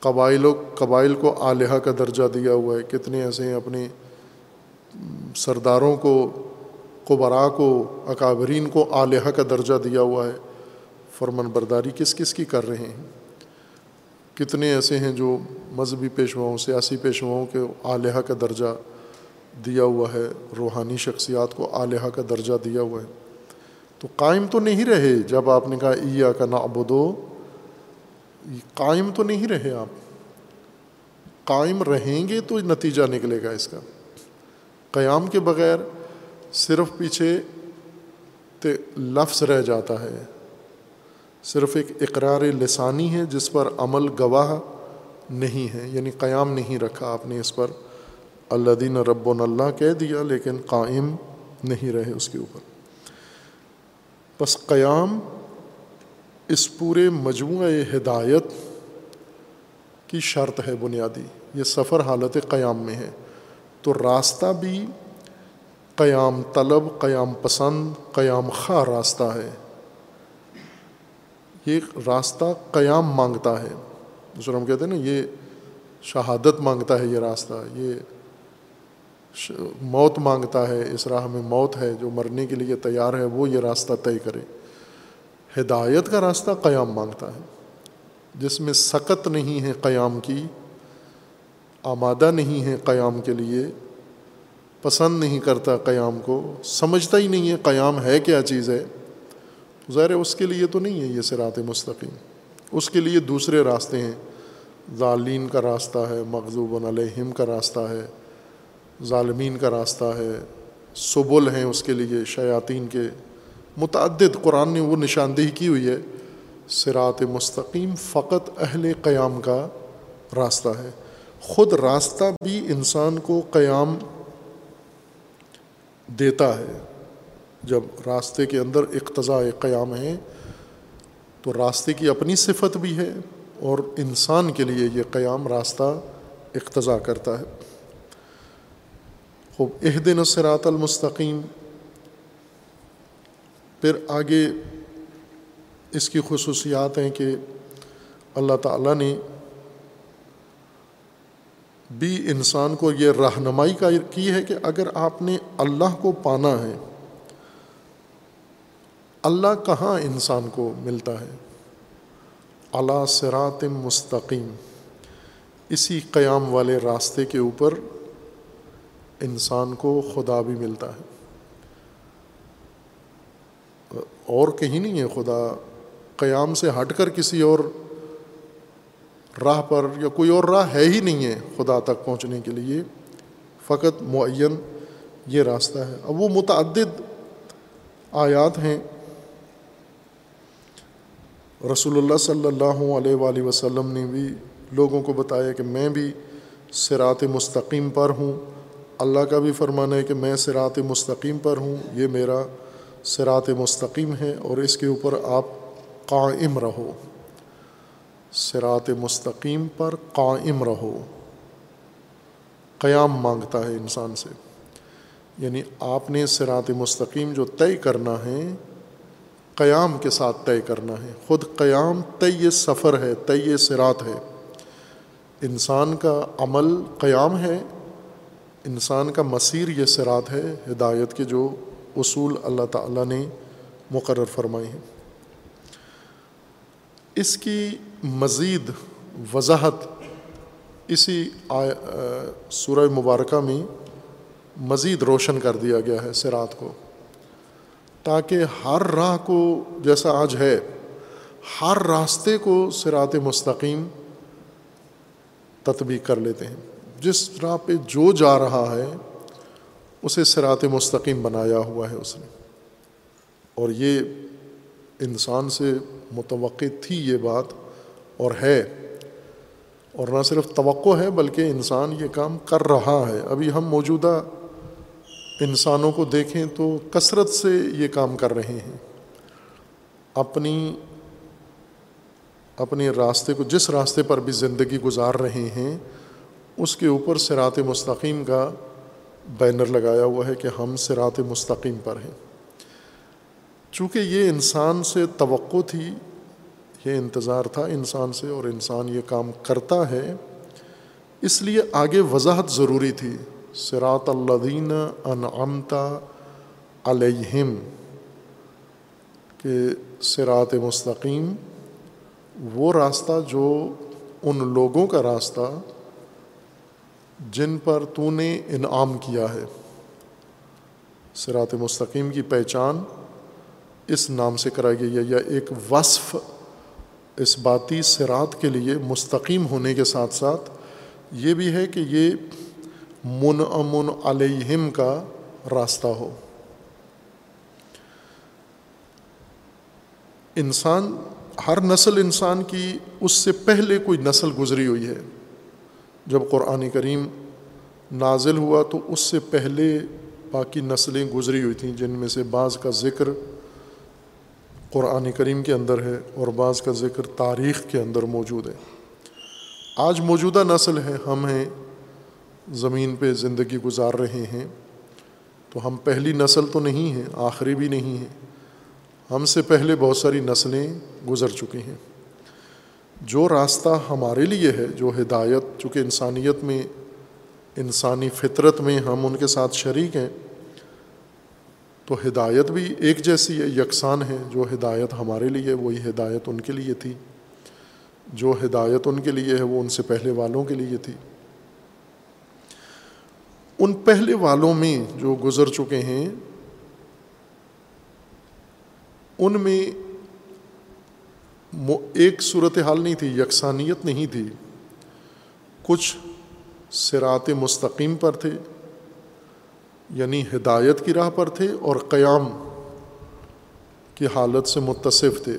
قبائل و قبائل کو آلیہ کا درجہ دیا ہوا ہے؟ کتنے ایسے ہیں اپنے سرداروں کو قبرا کو، اکابرین کو آلیہ کا درجہ دیا ہوا ہے؟ فرمن برداری کس کس کی کر رہے ہیں؟ کتنے ایسے ہیں جو مذہبی پیشواؤں، سیاسی پیشواؤں کے آلیہ کا درجہ دیا ہوا ہے، روحانی شخصیات کو آلیہ کا درجہ دیا ہوا ہے۔ تو قائم تو نہیں رہے جب آپ نے کہا ایا کا نعبدو قائم تو نہیں رہے آپ۔ قائم رہیں گے تو نتیجہ نکلے گا اس کا۔ قیام کے بغیر صرف پیچھے لفظ رہ جاتا ہے۔ صرف ایک اقرار لسانی ہے جس پر عمل گواہ نہیں ہے یعنی قیام نہیں رکھا آپ نے اس پر۔ اللہ دین رب اللہ کہہ دیا لیکن قائم نہیں رہے اس کے اوپر۔ بس قیام اس پورے مجموعہ ہدایت کی شرط ہے بنیادی۔ یہ سفر حالت قیام میں ہے۔ تو راستہ بھی قیام طلب، قیام پسند، قیام خواہ راستہ ہے۔ یہ راستہ قیام مانگتا ہے۔ دوسرا ہم کہتے ہیں نا، یہ شہادت مانگتا ہے، یہ راستہ، یہ موت مانگتا ہے، اس راہ میں موت ہے، جو مرنے کے لیے تیار ہے، وہ یہ راستہ طے کرے۔ ہدایت کا راستہ قیام مانگتا ہے۔ جس میں سکت نہیں ہے قیام کی، آمادہ نہیں ہے قیام کے لیے، پسند نہیں کرتا قیام کو، سمجھتا ہی نہیں ہے قیام ہے کیا چیز ہے۔ ظاہر اس کے لیے تو نہیں ہے یہ سرات مستقیم۔ اس کے لیے دوسرے راستے ہیں۔ ظالین کا راستہ ہے مغضوب علیہم کا راستہ ہے۔ ظالمین کا راستہ ہے۔ سبل ہیں اس کے لیے شیاطین کے۔ متعدد، قرآن نے وہ نشاندہی کی ہوئی ہے۔ سرات مستقیم فقط اہل قیام کا راستہ ہے۔ خود راستہ بھی انسان کو قیام دیتا ہے۔ جب راستے کے اندر اقتضاء قیام ہے تو راستے کی اپنی صفت بھی ہے اور انسان کے لیے یہ قیام راستہ اقتضا کرتا ہے۔ خوب عہد نصرات المستقیم۔ پھر آگے اس کی خصوصیات ہیں کہ اللہ تعالیٰ نے بھی انسان کو یہ رہنمائی کا کی ہے کہ اگر آپ نے اللہ کو پانا ہے اللہ کہاں انسان کو ملتا ہے؟ اللہ سرات مستقیم۔ اسی قیام والے راستے کے اوپر انسان کو خدا بھی ملتا ہے۔ اور کہیں نہیں ہے خدا، قیام سے ہٹ کر کسی اور راہ پر یا کوئی اور راہ ہے ہی نہیں ہے خدا تک پہنچنے کے لیے۔ فقط معین یہ راستہ ہے۔ اب وہ متعدد آیات ہیں۔ رسول اللہ صلی اللہ علیہ وآلہ وسلم نے بھی لوگوں کو بتایا کہ میں بھی سرات مستقیم پر ہوں۔ اللہ کا بھی فرمانا ہے کہ میں سرات مستقیم پر ہوں۔ یہ میرا سرات مستقیم ہے اور اس کے اوپر آپ قائم رہو۔ سرات مستقیم پر قائم رہو۔ قیام مانگتا ہے انسان سے۔ یعنی آپ نے سرات مستقیم جو طے کرنا ہے قیام کے ساتھ طے کرنا ہے۔ خود قیام طے سفر ہے، طے سرات ہے۔ انسان کا عمل قیام ہے، انسان کا مسیر یہ سرات ہے، ہدایت کے جو اصول اللہ تعالیٰ نے مقرر فرمائے ہیں۔ اس کی مزید وضاحت اسی سورہ مبارکہ میں مزید روشن کر دیا گیا ہے سرات کو۔ تاکہ ہر راہ کو جیسا آج ہے، ہر راستے کو سرات مستقیم تطبیق کر لیتے ہیں۔ جس راہ پہ جو جا رہا ہے، اسے سرات مستقیم بنایا ہوا ہے اس نے۔ اور یہ انسان سے متوقع تھی یہ بات، اور ہے۔ اور نہ صرف توقع ہے، بلکہ انسان یہ کام کر رہا ہے۔ ابھی ہم موجودہ انسانوں کو دیکھیں تو کثرت سے یہ کام کر رہے ہیں۔ اپنی، اپنے راستے کو، جس راستے پر بھی زندگی گزار رہے ہیں، اس کے اوپر سرات مستقیم کا بینر لگایا ہوا ہے کہ ہم سرات مستقیم پر ہیں۔ چونکہ یہ انسان سے توقع تھی، یہ انتظار تھا انسان سے اور انسان یہ کام کرتا ہے، اس لیے آگے وضاحت ضروری تھی۔ سرات الدین انعمتا علیہم، کہ سرات مستقیم، وہ راستہ جو ان لوگوں کا راستہ جن پر تو نے انعام کیا ہے۔ سرات مستقیم کی پہچان اس نام سے کرائی گئی ہے، یا ایک وصف اس باتی سرات کے لیے مستقیم ہونے کے ساتھ ساتھ یہ بھی ہے کہ یہ من امن علیہم کا راستہ ہو۔ انسان، ہر نسل انسان کی اس سے پہلے کوئی نسل گزری ہوئی ہے۔ جب قرآن کریم نازل ہوا تو اس سے پہلے باقی نسلیں گزری ہوئی تھیں، جن میں سے بعض کا ذکر قرآن کریم کے اندر ہے اور بعض کا ذکر تاریخ کے اندر موجود ہے۔ آج موجودہ نسل ہے ہم ہیں زمین پہ زندگی گزار رہے ہیں، تو ہم پہلی نسل تو نہیں ہیں، آخری بھی نہیں ہیں۔ ہم سے پہلے بہت ساری نسلیں گزر چکی ہیں۔ جو راستہ ہمارے لیے ہے، جو ہدایت، چونکہ انسانیت میں، انسانی فطرت میں ہم ان کے ساتھ شریک ہیں، تو ہدایت بھی ایک جیسی ہے، یکساں ہے۔ جو ہدایت ہمارے لیے وہی ہدایت ان کے لیے تھی۔ جو ہدایت ان کے لیے ہے، وہ ان سے پہلے والوں کے لیے تھی۔ ان پہلے والوں میں جو گزر چکے ہیں، ان میں ایک صورت حال نہیں تھی، یکسانیت نہیں تھی۔ کچھ سرات مستقیم پر تھے یعنی ہدایت کی راہ پر تھے اور قیام کی حالت سے متصف تھے۔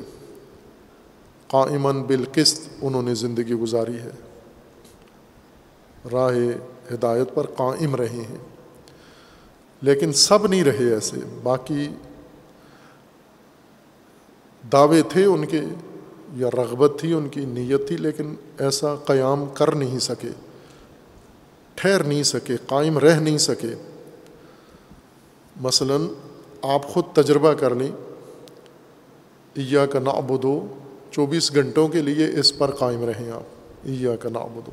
قائمن بالقسط انہوں نے زندگی گزاری ہے۔ راہ ہدایت پر قائم رہے ہیں۔ لیکن سب نہیں رہے ایسے۔ باقی دعوے تھے ان کے یا رغبت تھی ان کی، نیت تھی، لیکن ایسا قیام کر نہیں سکے۔ ٹھہر نہیں سکے، قائم رہ نہیں سکے۔ مثلاً آپ خود تجربہ کر لیں عیا کا نعبدو، چوبیس گھنٹوں کے لیے اس پر قائم رہیں آپ۔ عیا کا نعبدو۔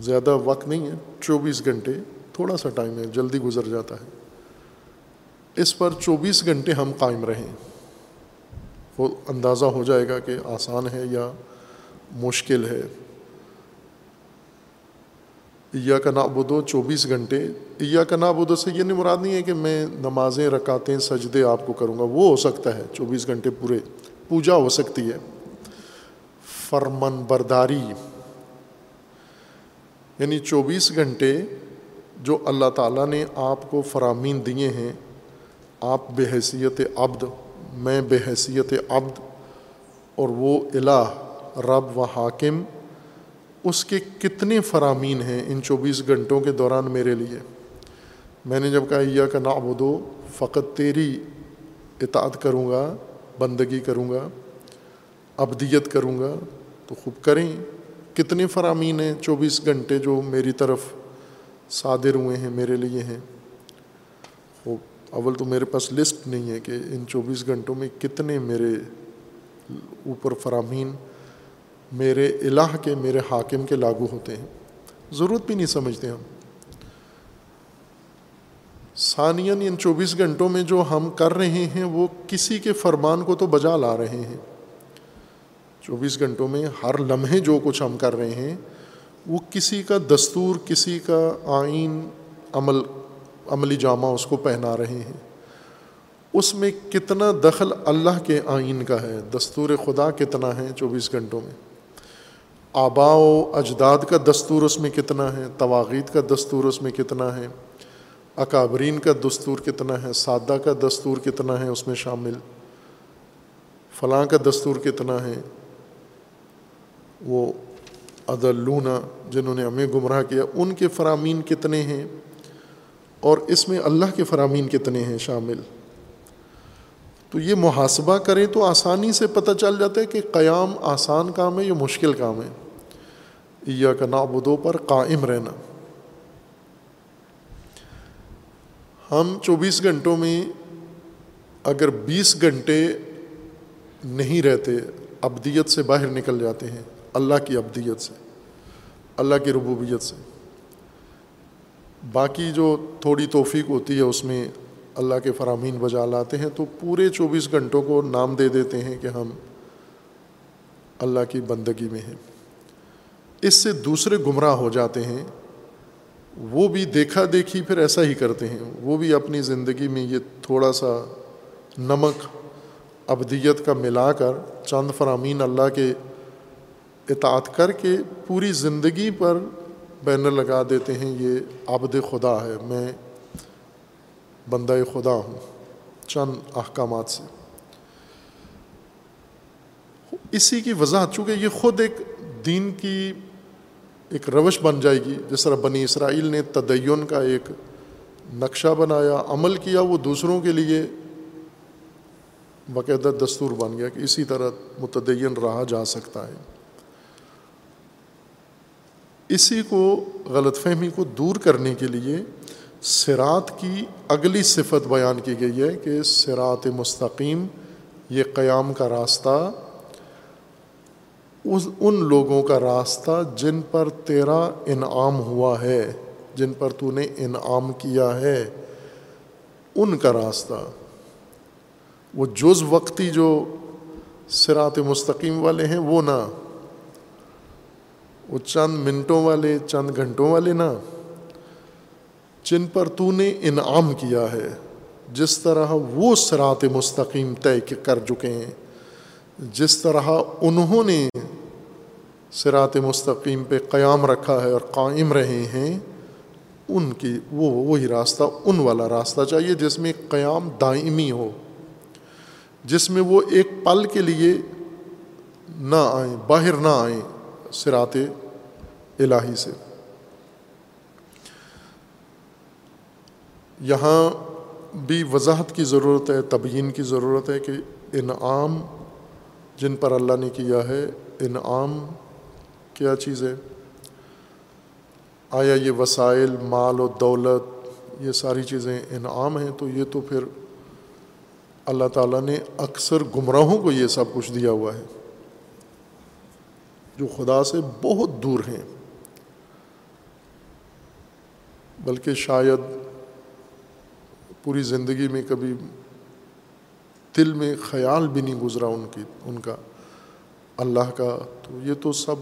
زیادہ وقت نہیں ہے، چوبیس گھنٹے تھوڑا سا ٹائم ہے، جلدی گزر جاتا ہے۔ اس پر چوبیس گھنٹے ہم قائم رہیں۔ وہ اندازہ ہو جائے گا کہ آسان ہے یا مشکل ہے۔ عیا کا نابودو چوبیس گھنٹے۔ عیا کا نابودو سے یہ نہیں مراد نہیں ہے کہ میں نمازیں رکاتیں سجدے آپ کو کروں گا، وہ ہو سکتا ہے۔ چوبیس گھنٹے پورے پوجا ہو سکتی ہے۔ فرمن برداری یعنی چوبیس گھنٹے جو اللہ تعالیٰ نے آپ کو فرامین دیے ہیں، آپ بے حیثیت عبد، میں بے حیثیت عبد اور وہ الہ، رب و حاکم، اس کے کتنے فرامین ہیں ان چوبیس گھنٹوں کے دوران میرے لیے؟ میں نے جب کہا یا کا نعبدو فقط تیری اطاعت کروں گا، بندگی کروں گا ابدیت کروں گا، تو خوب کریں۔ کتنے فرامین ہیں چوبیس گھنٹے جو میری طرف صادر ہوئے ہیں، میرے لیے ہیں۔ وہ اول تو میرے پاس لسٹ نہیں ہے کہ ان چوبیس گھنٹوں میں کتنے میرے اوپر فرامین میرے الہ کے، میرے حاکم کے لاگو ہوتے ہیں۔ ضرورت بھی نہیں سمجھتے ہم۔ ثانین ان چوبیس گھنٹوں میں جو ہم کر رہے ہیں، وہ کسی کے فرمان کو تو بجا لا رہے ہیں۔ چوبیس گھنٹوں میں ہر لمحے جو کچھ ہم کر رہے ہیں، وہ کسی کا دستور، کسی کا آئین، عمل، عملی جامہ اس کو پہنا رہے ہیں۔ اس میں کتنا دخل اللہ کے آئین کا ہے، دستور خدا کتنا ہے چوبیس گھنٹوں میں؟ آبا و اجداد کا دستور اس میں کتنا ہے؟ تواغید کا دستور اس میں کتنا ہے؟ اکابرین کا دستور کتنا ہے؟ سادہ کا دستور کتنا ہے اس میں شامل؟ فلاں کا دستور کتنا ہے؟ وہ عدلونا جنہوں نے ہمیں گمراہ کیا، ان کے فرامین کتنے ہیں؟ اور اس میں اللہ کے فرامین کتنے ہیں شامل؟ تو یہ محاسبہ کریں تو آسانی سے پتہ چل جاتا ہے کہ قیام آسان کام ہے یا مشکل کام ہے۔ یا کا نابودوں پر قائم رہنا۔ ہم چوبیس گھنٹوں میں اگر بیس گھنٹے نہیں رہتے، ابدیت سے باہر نکل جاتے ہیں۔ اللہ کی ابدیت سے، اللہ کی ربوبیت سے۔ باقی جو تھوڑی توفیق ہوتی ہے، اس میں اللہ کے فرامین بجا لاتے ہیں، تو پورے چوبیس گھنٹوں کو نام دے دیتے ہیں کہ ہم اللہ کی بندگی میں ہیں۔ اس سے دوسرے گمراہ ہو جاتے ہیں۔ وہ بھی دیکھا دیکھی پھر ایسا ہی کرتے ہیں۔ وہ بھی اپنی زندگی میں یہ تھوڑا سا نمک، ابدیت کا ملا کر چند فرامین اللہ کے اطاعت کر کے پوری زندگی پر بینر لگا دیتے ہیں، یہ عبد خدا ہے، میں بندہ خدا ہوں، چند احکامات سے۔ اسی کی وضاحت، چونکہ یہ خود ایک دین کی ایک روش بن جائے گی، جس طرح بنی اسرائیل نے تدین کا ایک نقشہ بنایا، عمل کیا، وہ دوسروں کے لیے باقاعدہ دستور بن گیا کہ اسی طرح متدین رہا جا سکتا ہے۔ اسی کو غلط فہمی کو دور کرنے کے لیے سرات کی اگلی صفت بیان کی گئی ہے کہ سرات مستقیم یہ قیام کا راستہ، اس، ان لوگوں کا راستہ جن پر تیرا انعام ہوا ہے، جن پر تو نے انعام کیا ہے، ان کا راستہ۔ وہ جز وقتی جو سرات مستقیم والے ہیں، وہ نہ۔ وہ چند منٹوں والے، چند گھنٹوں والے نا، جن پر تو نے انعام کیا ہے، جس طرح وہ سرات مستقیم طے کر چکے ہیں، جس طرح انہوں نے سرات مستقیم پہ قیام رکھا ہے اور قائم رہے ہیں، ان کی وہ، وہی راستہ، ان والا راستہ چاہیے جس میں قیام دائمی ہو، جس میں وہ ایک پل کے لیے نہ آئیں، باہر نہ آئیں۔ سرات الہی سے۔ یہاں بھی وضاحت کی ضرورت ہے، تبیین کی ضرورت ہے کہ انعام جن پر اللہ نے کیا ہے، انعام کیا چیز ہے؟ آیا یہ وسائل، مال و دولت، یہ ساری چیزیں انعام ہیں تو یہ تو پھر اللہ تعالیٰ نے اکثر گمراہوں کو یہ سب کچھ دیا ہوا ہے۔ جو خدا سے بہت دور ہیں۔ بلکہ شاید پوری زندگی میں کبھی دل میں خیال بھی نہیں گزرا ان کی، ان کا۔ اللہ کا، تو یہ تو سب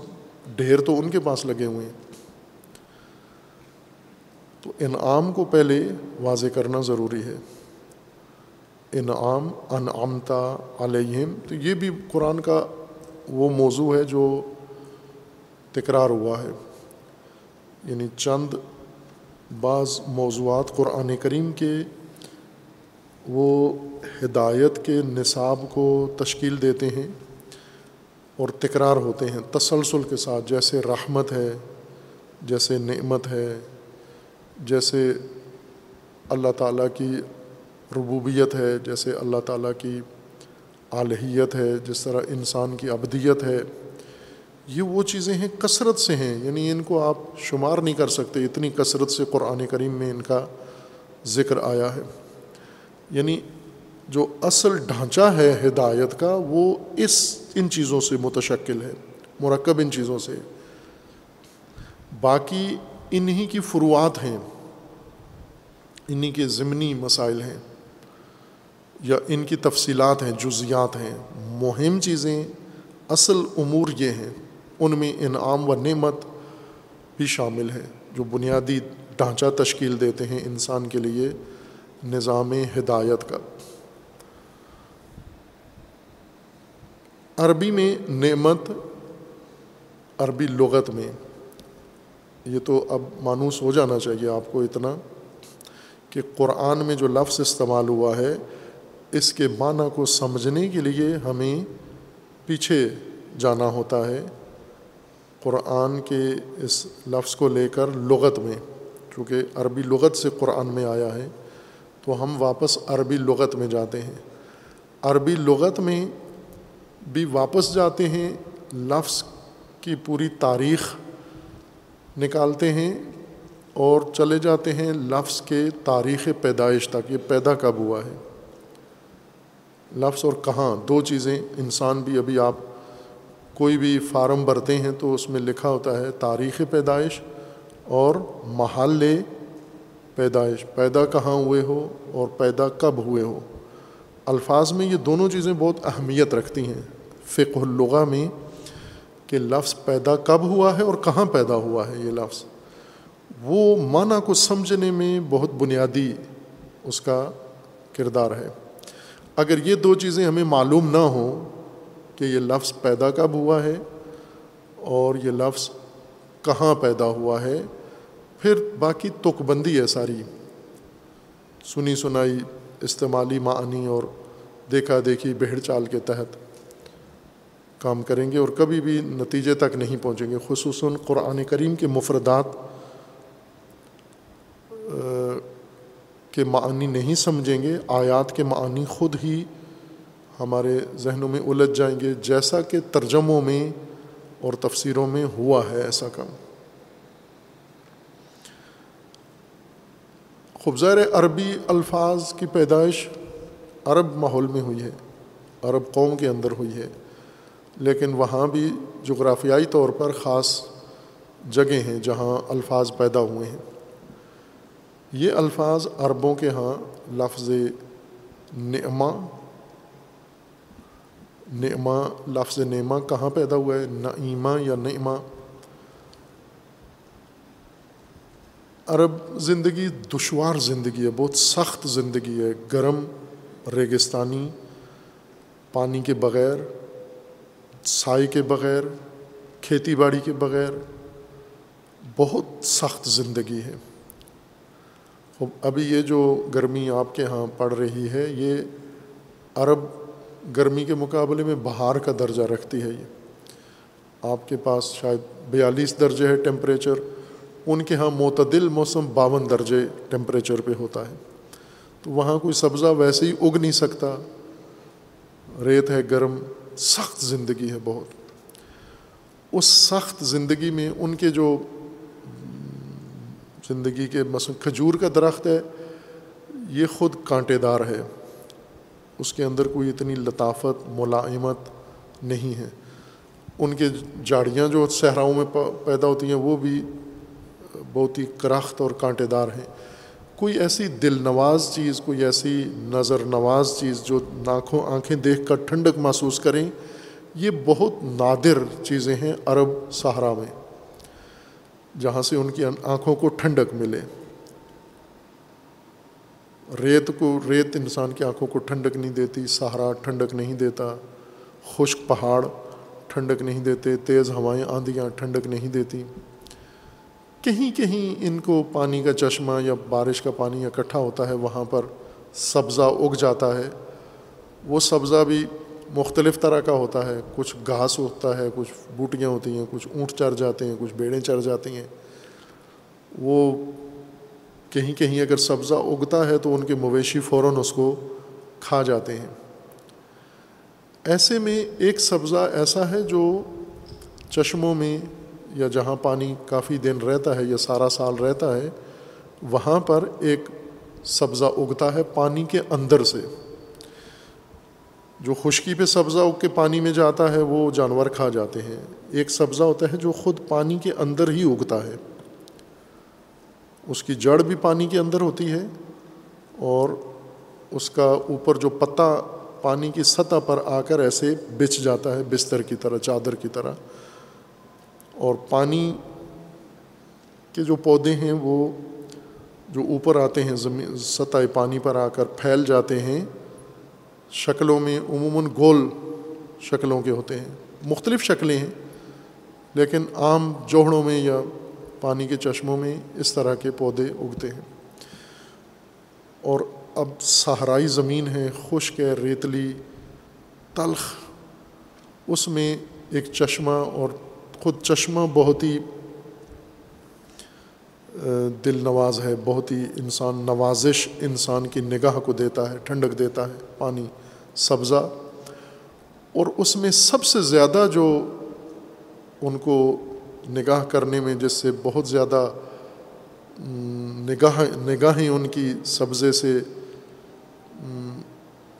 ڈھیر تو ان کے پاس لگے ہوئے ہیں۔ تو انعام کو پہلے واضح کرنا ضروری ہے۔ انعام انعامتا علیہم، تو یہ بھی قرآن کا وہ موضوع ہے جو تکرار ہوا ہے۔ یعنی چند بعض موضوعات قرآن کریم کے وہ ہدایت کے نصاب کو تشکیل دیتے ہیں اور تکرار ہوتے ہیں تسلسل کے ساتھ۔ جیسے رحمت ہے، جیسے نعمت ہے، جیسے اللہ تعالیٰ کی ربوبیت ہے، جیسے اللہ تعالیٰ کی الہیت ہے، جس طرح انسان کی ابدیت ہے۔ یہ وہ چیزیں ہیں کثرت سے ہیں یعنی ان کو آپ شمار نہیں کر سکتے، اتنی کثرت سے قرآن کریم میں ان کا ذکر آیا ہے۔ یعنی جو اصل ڈھانچہ ہے ہدایت کا، وہ اس، ان چیزوں سے متشکل ہے، مرکب ان چیزوں سے۔ باقی انہی کی فروعات ہیں، انہی کے ضمنی مسائل ہیں، یا ان کی تفصیلات ہیں، جزیات ہیں۔ مہم چیزیں، اصل امور یہ ہیں۔ ان میں انعام و نعمت بھی شامل ہے جو بنیادی ڈھانچہ تشکیل دیتے ہیں انسان کے لیے نظام ہدایت کا۔ عربی میں نعمت، عربی لغت میں، یہ تو اب مانوس ہو جانا چاہیے آپ کو اتنا، کہ قرآن میں جو لفظ استعمال ہوا ہے، اس کے معنی کو سمجھنے کے لیے ہمیں پیچھے جانا ہوتا ہے۔ قرآن کے اس لفظ کو لے کر لغت میں، چونکہ عربی لغت سے قرآن میں آیا ہے، تو ہم واپس عربی لغت میں جاتے ہیں۔ عربی لغت میں بھی واپس جاتے ہیں، لفظ کی پوری تاریخ نکالتے ہیں اور چلے جاتے ہیں لفظ کے تاریخ پیدائش تک، یہ پیدا کب ہوا ہے؟ لفظ اور کہاں، دو چیزیں، انسان بھی ابھی آپ کوئی بھی فارم بھرتے ہیں تو اس میں لکھا ہوتا ہے تاریخ پیدائش اور محل پیدائش، پیدا کہاں ہوئے ہو اور پیدا کب ہوئے ہو۔ الفاظ میں یہ دونوں چیزیں بہت اہمیت رکھتی ہیں۔ فقہ اللغہ میں کہ لفظ پیدا کب ہوا ہے اور کہاں پیدا ہوا ہے یہ لفظ۔ وہ معنی کو سمجھنے میں بہت بنیادی اس کا کردار ہے۔ اگر یہ دو چیزیں ہمیں معلوم نہ ہوں کہ یہ لفظ پیدا کب ہوا ہے اور یہ لفظ کہاں پیدا ہوا ہے۔ پھر باقی تک بندی ہے ساری۔ سنی سنائی، استعمالی معنی اور دیکھا دیکھی بہڑ چال کے تحت کام کریں گے اور کبھی بھی نتیجے تک نہیں پہنچیں گے، خصوصاً قرآن کریم کے مفردات کے معنی نہیں سمجھیں گے۔ آیات کے معنی خود ہی ہمارے ذہنوں میں الجھ جائیں گے، جیسا کہ ترجموں میں اور تفسیروں میں ہوا ہے ایسا کام۔ خوبزیر عربی الفاظ کی پیدائش عرب ماحول میں ہوئی ہے، عرب قوم کے اندر ہوئی ہے، لیکن وہاں بھی جغرافیائی طور پر خاص جگہیں ہیں جہاں الفاظ پیدا ہوئے ہیں۔ یہ الفاظ عربوں کے ہاں لفظ نعمہ نعمہ، لفظ نعمہ کہاں پیدا ہوا ہے؟ نعیمہ یا نعمہ؟ عرب زندگی دشوار زندگی ہے، بہت سخت زندگی ہے، گرم، ریگستانی، پانی کے بغیر سائی کے بغیر، کھیتی باڑی کے بغیر، بہت سخت زندگی ہے۔ ابھی یہ جو گرمی آپ کے ہاں پڑ رہی ہے، یہ عرب گرمی کے مقابلے میں بہار کا درجہ رکھتی ہے یہ۔ آپ کے پاس شاید بیالیس درجے ہے ٹیمپریچر، ان کے ہاں معتدل موسم باون درجے ٹیمپریچر پہ ہوتا ہے۔ تو وہاں کوئی سبزہ ویسے ہی اگ نہیں سکتا۔ ریت ہے گرم، سخت زندگی ہے بہت۔ اس سخت زندگی میں ان کے جو زندگی کے مثلاً کھجور کا درخت ہے، یہ خود کانٹے دار ہے۔ اس کے اندر کوئی اتنی لطافت، ملائمت نہیں ہے۔ ان کے جاڑیاں جو صحراؤں میں پیدا ہوتی ہیں، وہ بھی بہت ہی کرخت اور کانٹے دار ہیں۔ کوئی ایسی دل نواز چیز، کوئی ایسی نظر نواز چیز جو ناکھوں، آنکھیں دیکھ کر ٹھنڈک محسوس کریں، یہ بہت نادر چیزیں ہیں عرب صحرا میں، جہاں سے ان کی آنکھوں کو ٹھنڈک ملے۔ ریت کو ریت انسان کی آنکھوں کو ٹھنڈک نہیں دیتی، سہارا ٹھنڈک نہیں دیتا، خشک پہاڑ ٹھنڈک نہیں دیتے، تیز ہوائیں، آندھیاں ٹھنڈک نہیں دیتی۔ کہیں کہیں ان کو پانی کا چشمہ یا بارش کا پانی اکٹھا ہوتا ہے، وہاں پر سبزہ اگ جاتا ہے۔ وہ سبزہ بھی مختلف طرح کا ہوتا ہے، کچھ گھاس ہوتا ہے، کچھ بوٹیاں ہوتی ہیں، کچھ اونٹ چر جاتے ہیں، کچھ بیڑیں چر جاتی ہیں۔ وہ کہیں کہیں اگر سبزہ اگتا ہے تو ان کے مویشی فوراً اس کو کھا جاتے ہیں۔ ایسے میں ایک سبزہ ایسا ہے جو چشموں میں یا جہاں پانی کافی دن رہتا ہے یا سارا سال رہتا ہے، وہاں پر ایک سبزہ اگتا ہے پانی کے اندر سے۔ جو خشکی پہ سبزہ اگ کے پانی میں جاتا ہے وہ جانور کھا جاتے ہیں۔ ایک سبزہ ہوتا ہے جو خود پانی کے اندر ہی اگتا ہے۔ اس کی جڑ بھی پانی کے اندر ہوتی ہے اور اس کا اوپر جو پتا پانی کی سطح پر آ کر ایسے بچھ جاتا ہے، بستر کی طرح، چادر کی طرح۔ اور پانی کے جو پودے ہیں، وہ جو اوپر آتے ہیں، زمین، سطح پانی پر آ کر پھیل جاتے ہیں، شکلوں میں عموماً گول شکلوں کے ہوتے ہیں۔ مختلف شکلیں ہیں، لیکن عام جوہڑوں میں یا پانی کے چشموں میں اس طرح کے پودے اگتے ہیں۔ اور اب صحرائی زمین ہے، خشک ہے، ریتلی تلخ۔ اس میں ایک چشمہ اور خود چشمہ بہت ہی دل نواز ہے، بہت ہی انسان، نوازش انسان کی نگاہ کو دیتا ہے، ٹھنڈک دیتا ہے پانی، سبزہ۔ اور اس میں سب سے زیادہ جو ان کو نگاہ کرنے میں جس سے بہت زیادہ نگاہ، نگاہیں ان کی سبزے سے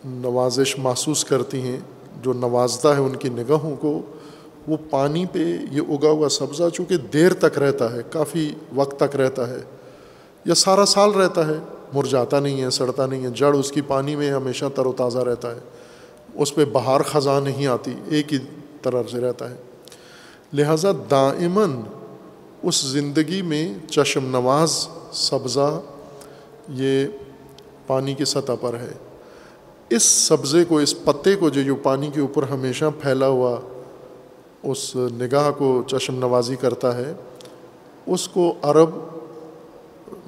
نوازش محسوس کرتی ہیں، جو نوازتا ہے ان کی نگاہوں کو، وہ پانی پہ یہ اگا ہوا سبزہ چونکہ دیر تک رہتا ہے، کافی وقت تک رہتا ہے، یا سارا سال رہتا ہے، مرجاتا نہیں ہے، سڑتا نہیں ہے، جڑ اس کی پانی میں ہمیشہ تر و تازہ رہتا ہے، اس پہ بہار خزاں نہیں آتی، ایک ہی طرح سے رہتا ہے۔ لہٰذا دائمن اس زندگی میں چشم نواز، سبزہ، یہ پانی کی سطح پر ہے۔ اس سبزے کو، اس پتے کو جو پانی کے اوپر ہمیشہ پھیلا ہوا اس نگاہ کو چشم نوازی کرتا ہے، اس کو عرب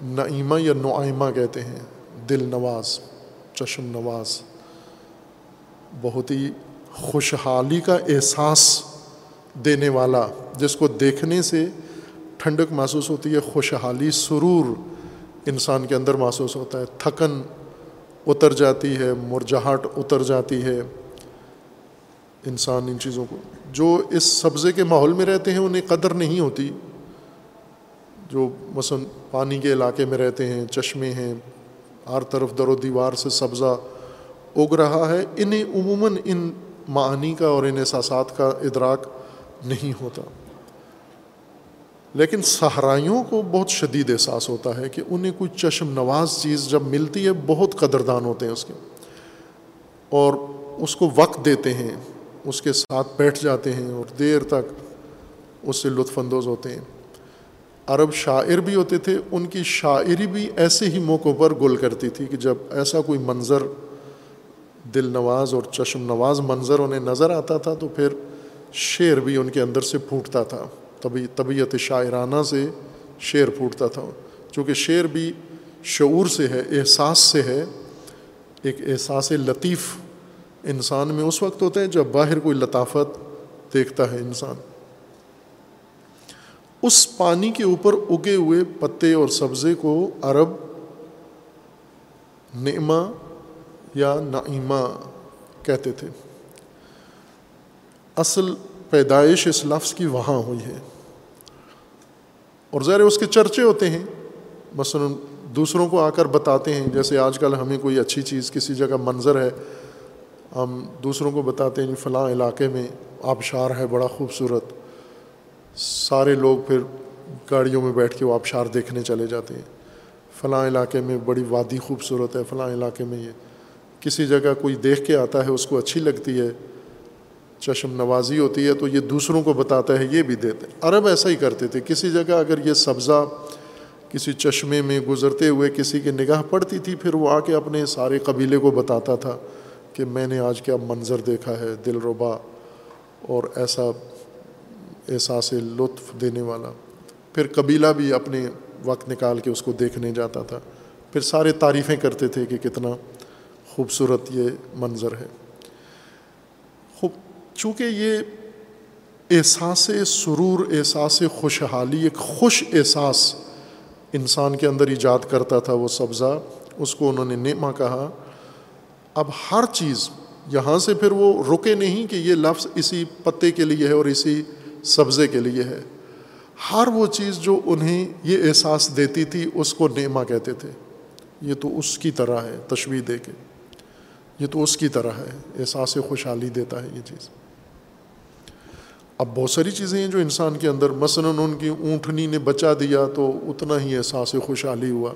نعیمہ یا نعیمہ کہتے ہیں۔ دل نواز، چشم نواز۔ بہت ہی خوشحالی کا احساس دینے والا، جس کو دیکھنے سے ٹھنڈک محسوس ہوتی ہے، خوشحالی، سرور انسان کے اندر محسوس ہوتا ہے۔ تھکن اتر جاتی ہے مرجہٹ اتر جاتی ہے۔ انسان ان چیزوں کو، جو اس سبزے کے ماحول میں رہتے ہیں، انہیں قدر نہیں ہوتی۔ جو مثلاً پانی کے علاقے میں رہتے ہیں، چشمے ہیں، ہر طرف در و دیوار سے سبزہ اگ رہا ہے، انہیں عموماً ان معانی کا اور ان احساسات کا ادراک نہیں ہوتا۔ لیکن صحرائیوں کو بہت شدید احساس ہوتا ہے کہ انہیں کوئی چشم نواز چیز جب ملتی ہے، بہت قدردان ہوتے ہیں اس کے۔ اور اس کو وقت دیتے ہیں، اس کے ساتھ بیٹھ جاتے ہیں اور دیر تک اس سے لطف اندوز ہوتے ہیں۔ عرب شاعر بھی ہوتے تھے، ان کی شاعری بھی ایسے ہی موقعوں پر گل کرتی تھی کہ جب ایسا کوئی منظر دل نواز اور چشم نواز منظر انہیں نظر آتا تھا تو پھر شعر بھی ان کے اندر سے پھوٹتا تھا۔ طبی، طبیعت شاعرانہ سے شعر پھوٹتا تھا۔ چونکہ شعر بھی شعور سے ہے، احساس سے ہے۔ ایک احساس لطیف انسان میں اس وقت ہوتا ہے جب باہر کوئی لطافت دیکھتا ہے انسان۔ اس پانی کے اوپر اگے ہوئے پتے اور سبزے کو عرب نعمہ یا نعیمہ کہتے تھے۔ اصل پیدائش اس لفظ کی وہاں ہوئی ہے۔ اور ظاہر اس کے چرچے ہوتے ہیں۔ مثلاً دوسروں کو آ کر بتاتے ہیں، جیسے آج کل ہمیں کوئی اچھی چیز کسی جگہ منظر ہے، ہم دوسروں کو بتاتے ہیں، فلاں علاقے میں آبشار ہے، بڑا خوبصورت۔ سارے لوگ پھر گاڑیوں میں بیٹھ کے وہ آبشار دیکھنے چلے جاتے ہیں۔ فلاں علاقے میں بڑی وادی خوبصورت ہے، فلاں علاقے میں یہ کسی جگہ کوئی دیکھ کے آتا ہے، اس کو اچھی لگتی ہے۔ چشم نوازی ہوتی ہے تو یہ دوسروں کو بتاتا ہے، یہ بھی دیتے عرب ایسا ہی کرتے تھے۔ کسی جگہ اگر یہ سبزہ کسی چشمے میں گزرتے ہوئے کسی کی نگاہ پڑتی تھی، پھر وہ آ کے اپنے سارے قبیلے کو بتاتا تھا کہ میں نے آج کیا منظر دیکھا ہے، دل ربا اور ایسا احساس لطف دینے والا۔ پھر قبیلہ بھی اپنے وقت نکال کے اس کو دیکھنے جاتا تھا۔ پھر سارے تعریفیں کرتے تھے کہ کتنا خوبصورت یہ منظر ہے۔ چونکہ یہ احساس سرور، احساس خوشحالی، ایک خوش احساس انسان کے اندر ایجاد کرتا تھا وہ سبزہ، اس کو انہوں نے نعمہ کہا۔ اب ہر چیز یہاں سے پھر وہ رکے نہیں کہ یہ لفظ اسی پتے کے لیے ہے اور اسی سبزے کے لیے ہے۔ ہر وہ چیز جو انہیں یہ احساس دیتی تھی، اس کو نعمہ کہتے تھے۔ یہ تو اس کی طرح ہے تشویح دے کے۔ یہ تو اس کی طرح ہے، احساس خوشحالی دیتا ہے یہ چیز۔ اب بہت ساری چیزیں ہیں جو انسان کے اندر، مثلاً ان کی اونٹنی نے بچا دیا تو اتنا ہی احساس خوشحالی ہوا۔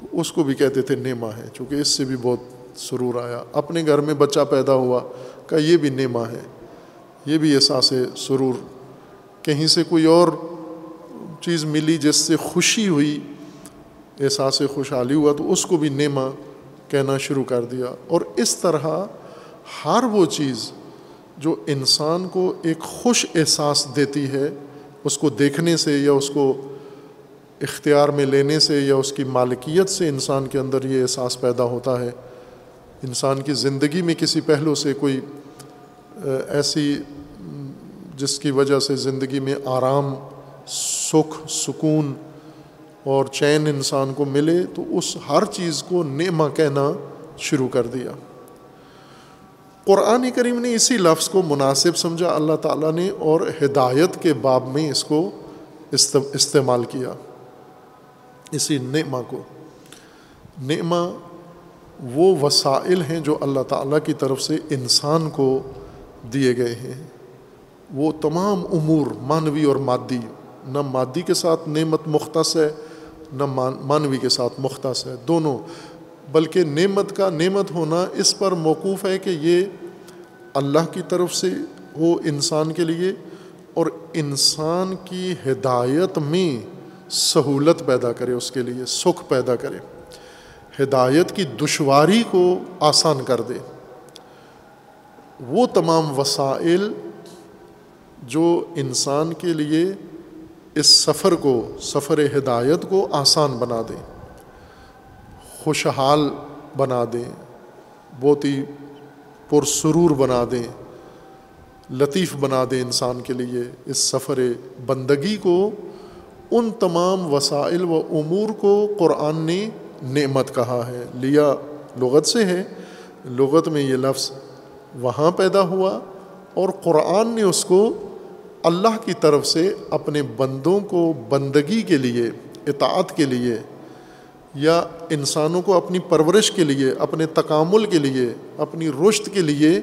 تو اس کو بھی کہتے تھے نیما ہے چونکہ اس سے بھی بہت سرور آیا۔ اپنے گھر میں بچہ پیدا ہوا کہ یہ بھی نیما ہے یہ بھی احساس سرور۔ کہیں سے کوئی اور چیز ملی جس سے خوشی ہوئی، احساس خوشحالی ہوا، تو اس کو بھی نیما کہنا شروع کر دیا۔ اور اس طرح ہر وہ چیز جو انسان کو ایک خوش احساس دیتی ہے، اس کو دیکھنے سے یا اس کو اختیار میں لینے سے یا اس کی مالکیت سے انسان کے اندر یہ احساس پیدا ہوتا ہے۔ انسان کی زندگی میں کسی پہلو سے کوئی ایسی جس کی وجہ سے زندگی میں آرام، سکھ، سکون اور چین انسان کو ملے تو اس ہر چیز کو نعمہ کہنا شروع کر دیا۔ قرآن کریم نے اسی لفظ کو مناسب سمجھا، اللہ تعالیٰ نے اور ہدایت کے باب میں اس کو استعمال کیا۔ اسی نعمہ کو۔ نعمہ وہ وسائل ہیں جو اللہ تعالیٰ کی طرف سے انسان کو دیے گئے ہیں۔ وہ تمام امور مانوی اور مادی، نہ مادی کے ساتھ نعمت مختص ہے، نہ مانوی کے ساتھ مختص ہے۔ دونوں بلکہ نعمت کا نعمت ہونا اس پر موقوف ہے کہ یہ اللہ کی طرف سے ہو انسان کے لیے اور انسان کی ہدایت میں سہولت پیدا کرے، اس کے لیے سکھ پیدا کرے۔ ہدایت کی دشواری کو آسان کر دے۔ وہ تمام وسائل جو انسان کے لیے اس سفر کو، سفر ہدایت کو آسان بنا دیں خوشحال بنا دیں، بہت ہی پرسرور بنا دیں، لطیف بنا دیں انسان کے لیے اس سفر بندگی کو، ان تمام وسائل و امور کو قرآن نے نعمت کہا ہے۔ لیا لغت سے ہے۔ لغت میں یہ لفظ وہاں پیدا ہوا اور قرآن نے اس کو اللہ کی طرف سے اپنے بندوں کو بندگی کے لیے، اطاعت کے لیے یا انسانوں کو اپنی پرورش کے لیے، اپنے تکامل کے لیے، اپنی رشت کے لیے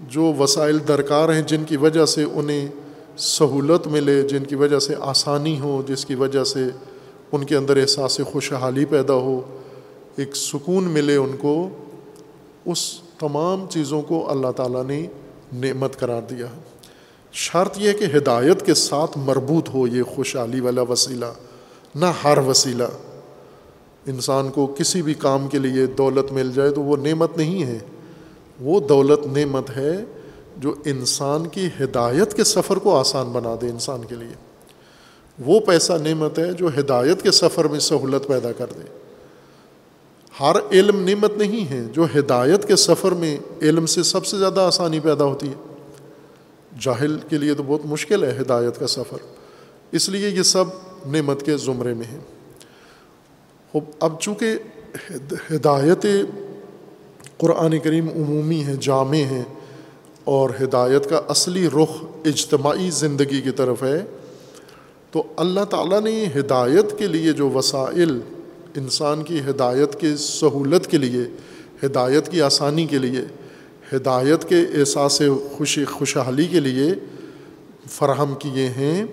جو وسائل درکار ہیں جن کی وجہ سے انہیں سہولت ملے، جن کی وجہ سے آسانی ہو، جس کی وجہ سے ان کے اندر احساس خوشحالی پیدا ہو، ایک سکون ملے ان کو، اس تمام چیزوں کو اللہ تعالیٰ نے نعمت قرار دیا شرط یہ کہ ہدایت کے ساتھ مربوط ہو یہ خوشحالی والا وسیلہ، نہ ہر وسیلہ۔ انسان کو کسی بھی کام کے لیے دولت مل جائے تو وہ نعمت نہیں ہے۔ وہ دولت نعمت ہے جو انسان کی ہدایت کے سفر کو آسان بنا دے انسان کے لیے۔ وہ پیسہ نعمت ہے جو ہدایت کے سفر میں سہولت پیدا کر دے۔ ہر علم نعمت نہیں ہے جو ہدایت کے سفر میں علم سے سب سے زیادہ آسانی پیدا ہوتی ہے۔ جاہل کے لیے تو بہت مشکل ہے ہدایت کا سفر۔ اس لیے یہ سب نعمت کے زمرے میں ہیں۔ اب چونکہ ہدایت قرآن کریم عمومی ہے جامع ہیں، اور ہدایت کا اصلی رخ اجتماعی زندگی کی طرف ہے، تو اللہ تعالیٰ نے ہدایت کے لیے جو وسائل انسان کی ہدایت کے سہولت کے لیے، ہدایت کی آسانی کے لیے، ہدایت کے احساس خوشی خوشحالی کے لیے فراہم کیے ہیں،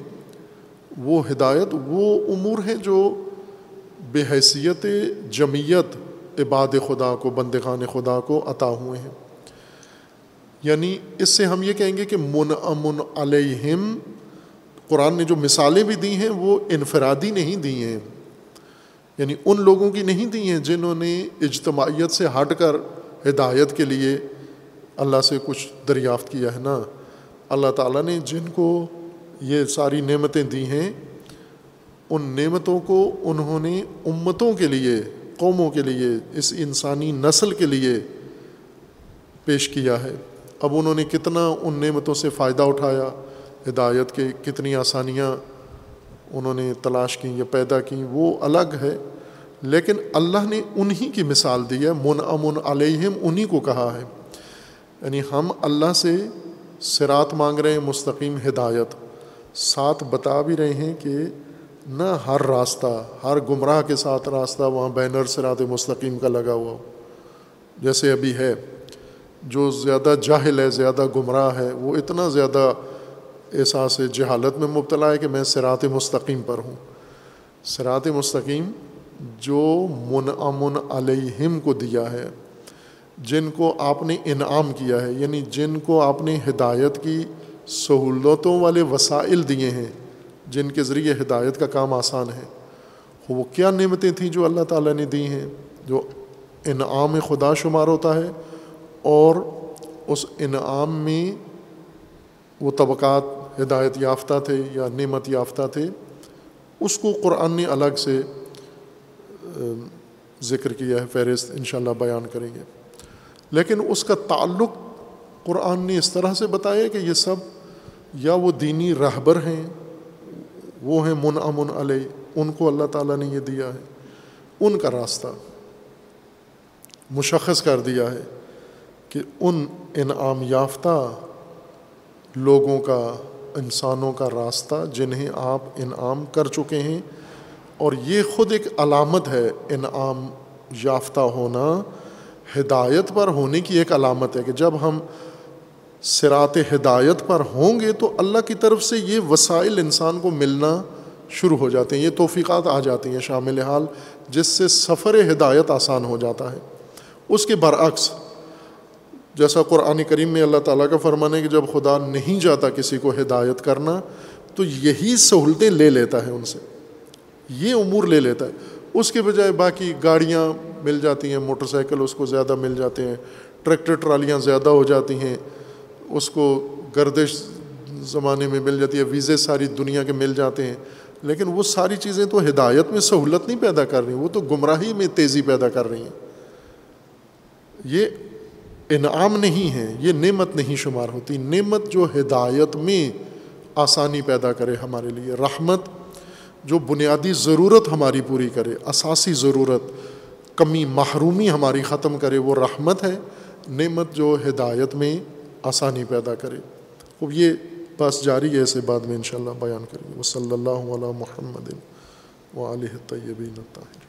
وہ ہدایت وہ امور ہیں جو بے حیثیت جمعیت عباد خدا کو، بندگان خدا کو عطا ہوئے ہیں۔ یعنی اس سے ہم یہ کہیں گے کہ من امن علیہم، قرآن نے جو مثالیں بھی دی ہیں وہ انفرادی نہیں دی ہیں۔ یعنی ان لوگوں کی نہیں دی ہیں جنہوں نے اجتماعیت سے ہٹ کر ہدایت کے لیے اللہ سے کچھ دریافت کیا ہے نا۔ اللہ تعالیٰ نے جن کو یہ ساری نعمتیں دی ہیں ان نعمتوں کو انہوں نے امتوں کے لیے، قوموں کے لیے، اس انسانی نسل کے لیے پیش کیا ہے۔ اب انہوں نے کتنا ان نعمتوں سے فائدہ اٹھایا، ہدایت کے کتنی آسانیاں انہوں نے تلاش کیں یا پیدا کیں وہ الگ ہے۔ لیکن اللہ نے انہی کی مثال دی ہے من امن علیہم انہی کو کہا ہے۔ یعنی ہم اللہ سے سرات مانگ رہے ہیں، مستقیم ہدایت۔ ساتھ بتا بھی رہے ہیں کہ نہ ہر راستہ، ہر گمراہ کے ساتھ راستہ وہاں بینر سرات مستقیم کا لگا ہوا ہو۔ جیسے ابھی ہے، جو زیادہ جاہل ہے، زیادہ گمراہ ہے، وہ اتنا زیادہ احساس جہالت میں مبتلا ہے کہ میں سرات مستقیم پر ہوں۔ سرات مستقیم جو من امن علیہم کو دیا ہے، جن کو آپ نے انعام کیا ہے یعنی جن کو آپ نے ہدایت کی سہولتوں والے وسائل دیے ہیں جن کے ذریعے ہدایت کا کام آسان ہے۔ وہ کیا نعمتیں تھیں جو اللہ تعالیٰ نے دی ہیں، جو انعام خدا شمار ہوتا ہے اور اس انعام میں وہ طبقات، ہدایت یافتہ تھے یا نعمت یافتہ تھے، اس کو قرآن نے الگ سے ذکر کیا ہے، فہرست انشاءاللہ بیان کریں گے۔ لیکن اس کا تعلق قرآن نے اس طرح سے بتایا کہ یہ سب یا وہ دینی رہبر ہیں وہ ہیں من امن علیہ، ان کو اللہ تعالیٰ نے یہ دیا ہے۔ ان کا راستہ مشخص کر دیا ہے کہ ان انعام یافتہ لوگوں کا، انسانوں کا راستہ جنہیں آپ انعام کر چکے ہیں۔ اور یہ خود ایک علامت ہے، انعام یافتہ ہونا ہدایت پر ہونے کی ایک علامت ہے کہ جب ہم سرات ہدایت پر ہوں گے تو اللہ کی طرف سے یہ وسائل انسان کو ملنا شروع ہو جاتے ہیں، یہ توفیقات آ جاتی ہیں شامل حال جس سے سفر ہدایت آسان ہو جاتا ہے۔ اس کے برعکس، جیسا قرآن کریم میں اللہ تعالیٰ کا فرمان ہے کہ جب خدا نہیں جاتا کسی کو ہدایت کرنا، تو یہی سہولتیں لے لیتا ہے ان سے۔ یہ امور لے لیتا ہے۔ اس کے بجائے باقی گاڑیاں مل جاتی ہیں، موٹر سائیکل اس کو زیادہ مل جاتے ہیں، ٹریکٹر، ٹرالیاں زیادہ ہو جاتی ہیں۔ اس کو گردش زمانے میں مل جاتی ہے، ویزے ساری دنیا کے مل جاتے ہیں۔ لیکن وہ ساری چیزیں تو ہدایت میں سہولت نہیں پیدا کر رہی وہ تو گمراہی میں تیزی پیدا کر رہی ہیں۔ یہ انعام نہیں ہے، یہ نعمت نہیں شمار ہوتی۔ نعمت جو ہدایت میں آسانی پیدا کرے ہمارے لیے، رحمت جو بنیادی ضرورت ہماری پوری کرے، اساسی ضرورت، کمی، محرومی ہماری ختم کرے، وہ رحمت ہے۔ نعمت جو ہدایت میں آسانی پیدا کرے۔ اب یہ بس جاری ہے، اسے بعد میں انشاءاللہ بیان کریں گے۔ وہ صلی اللہ علیہ محمد و علیہ طیبین طاہر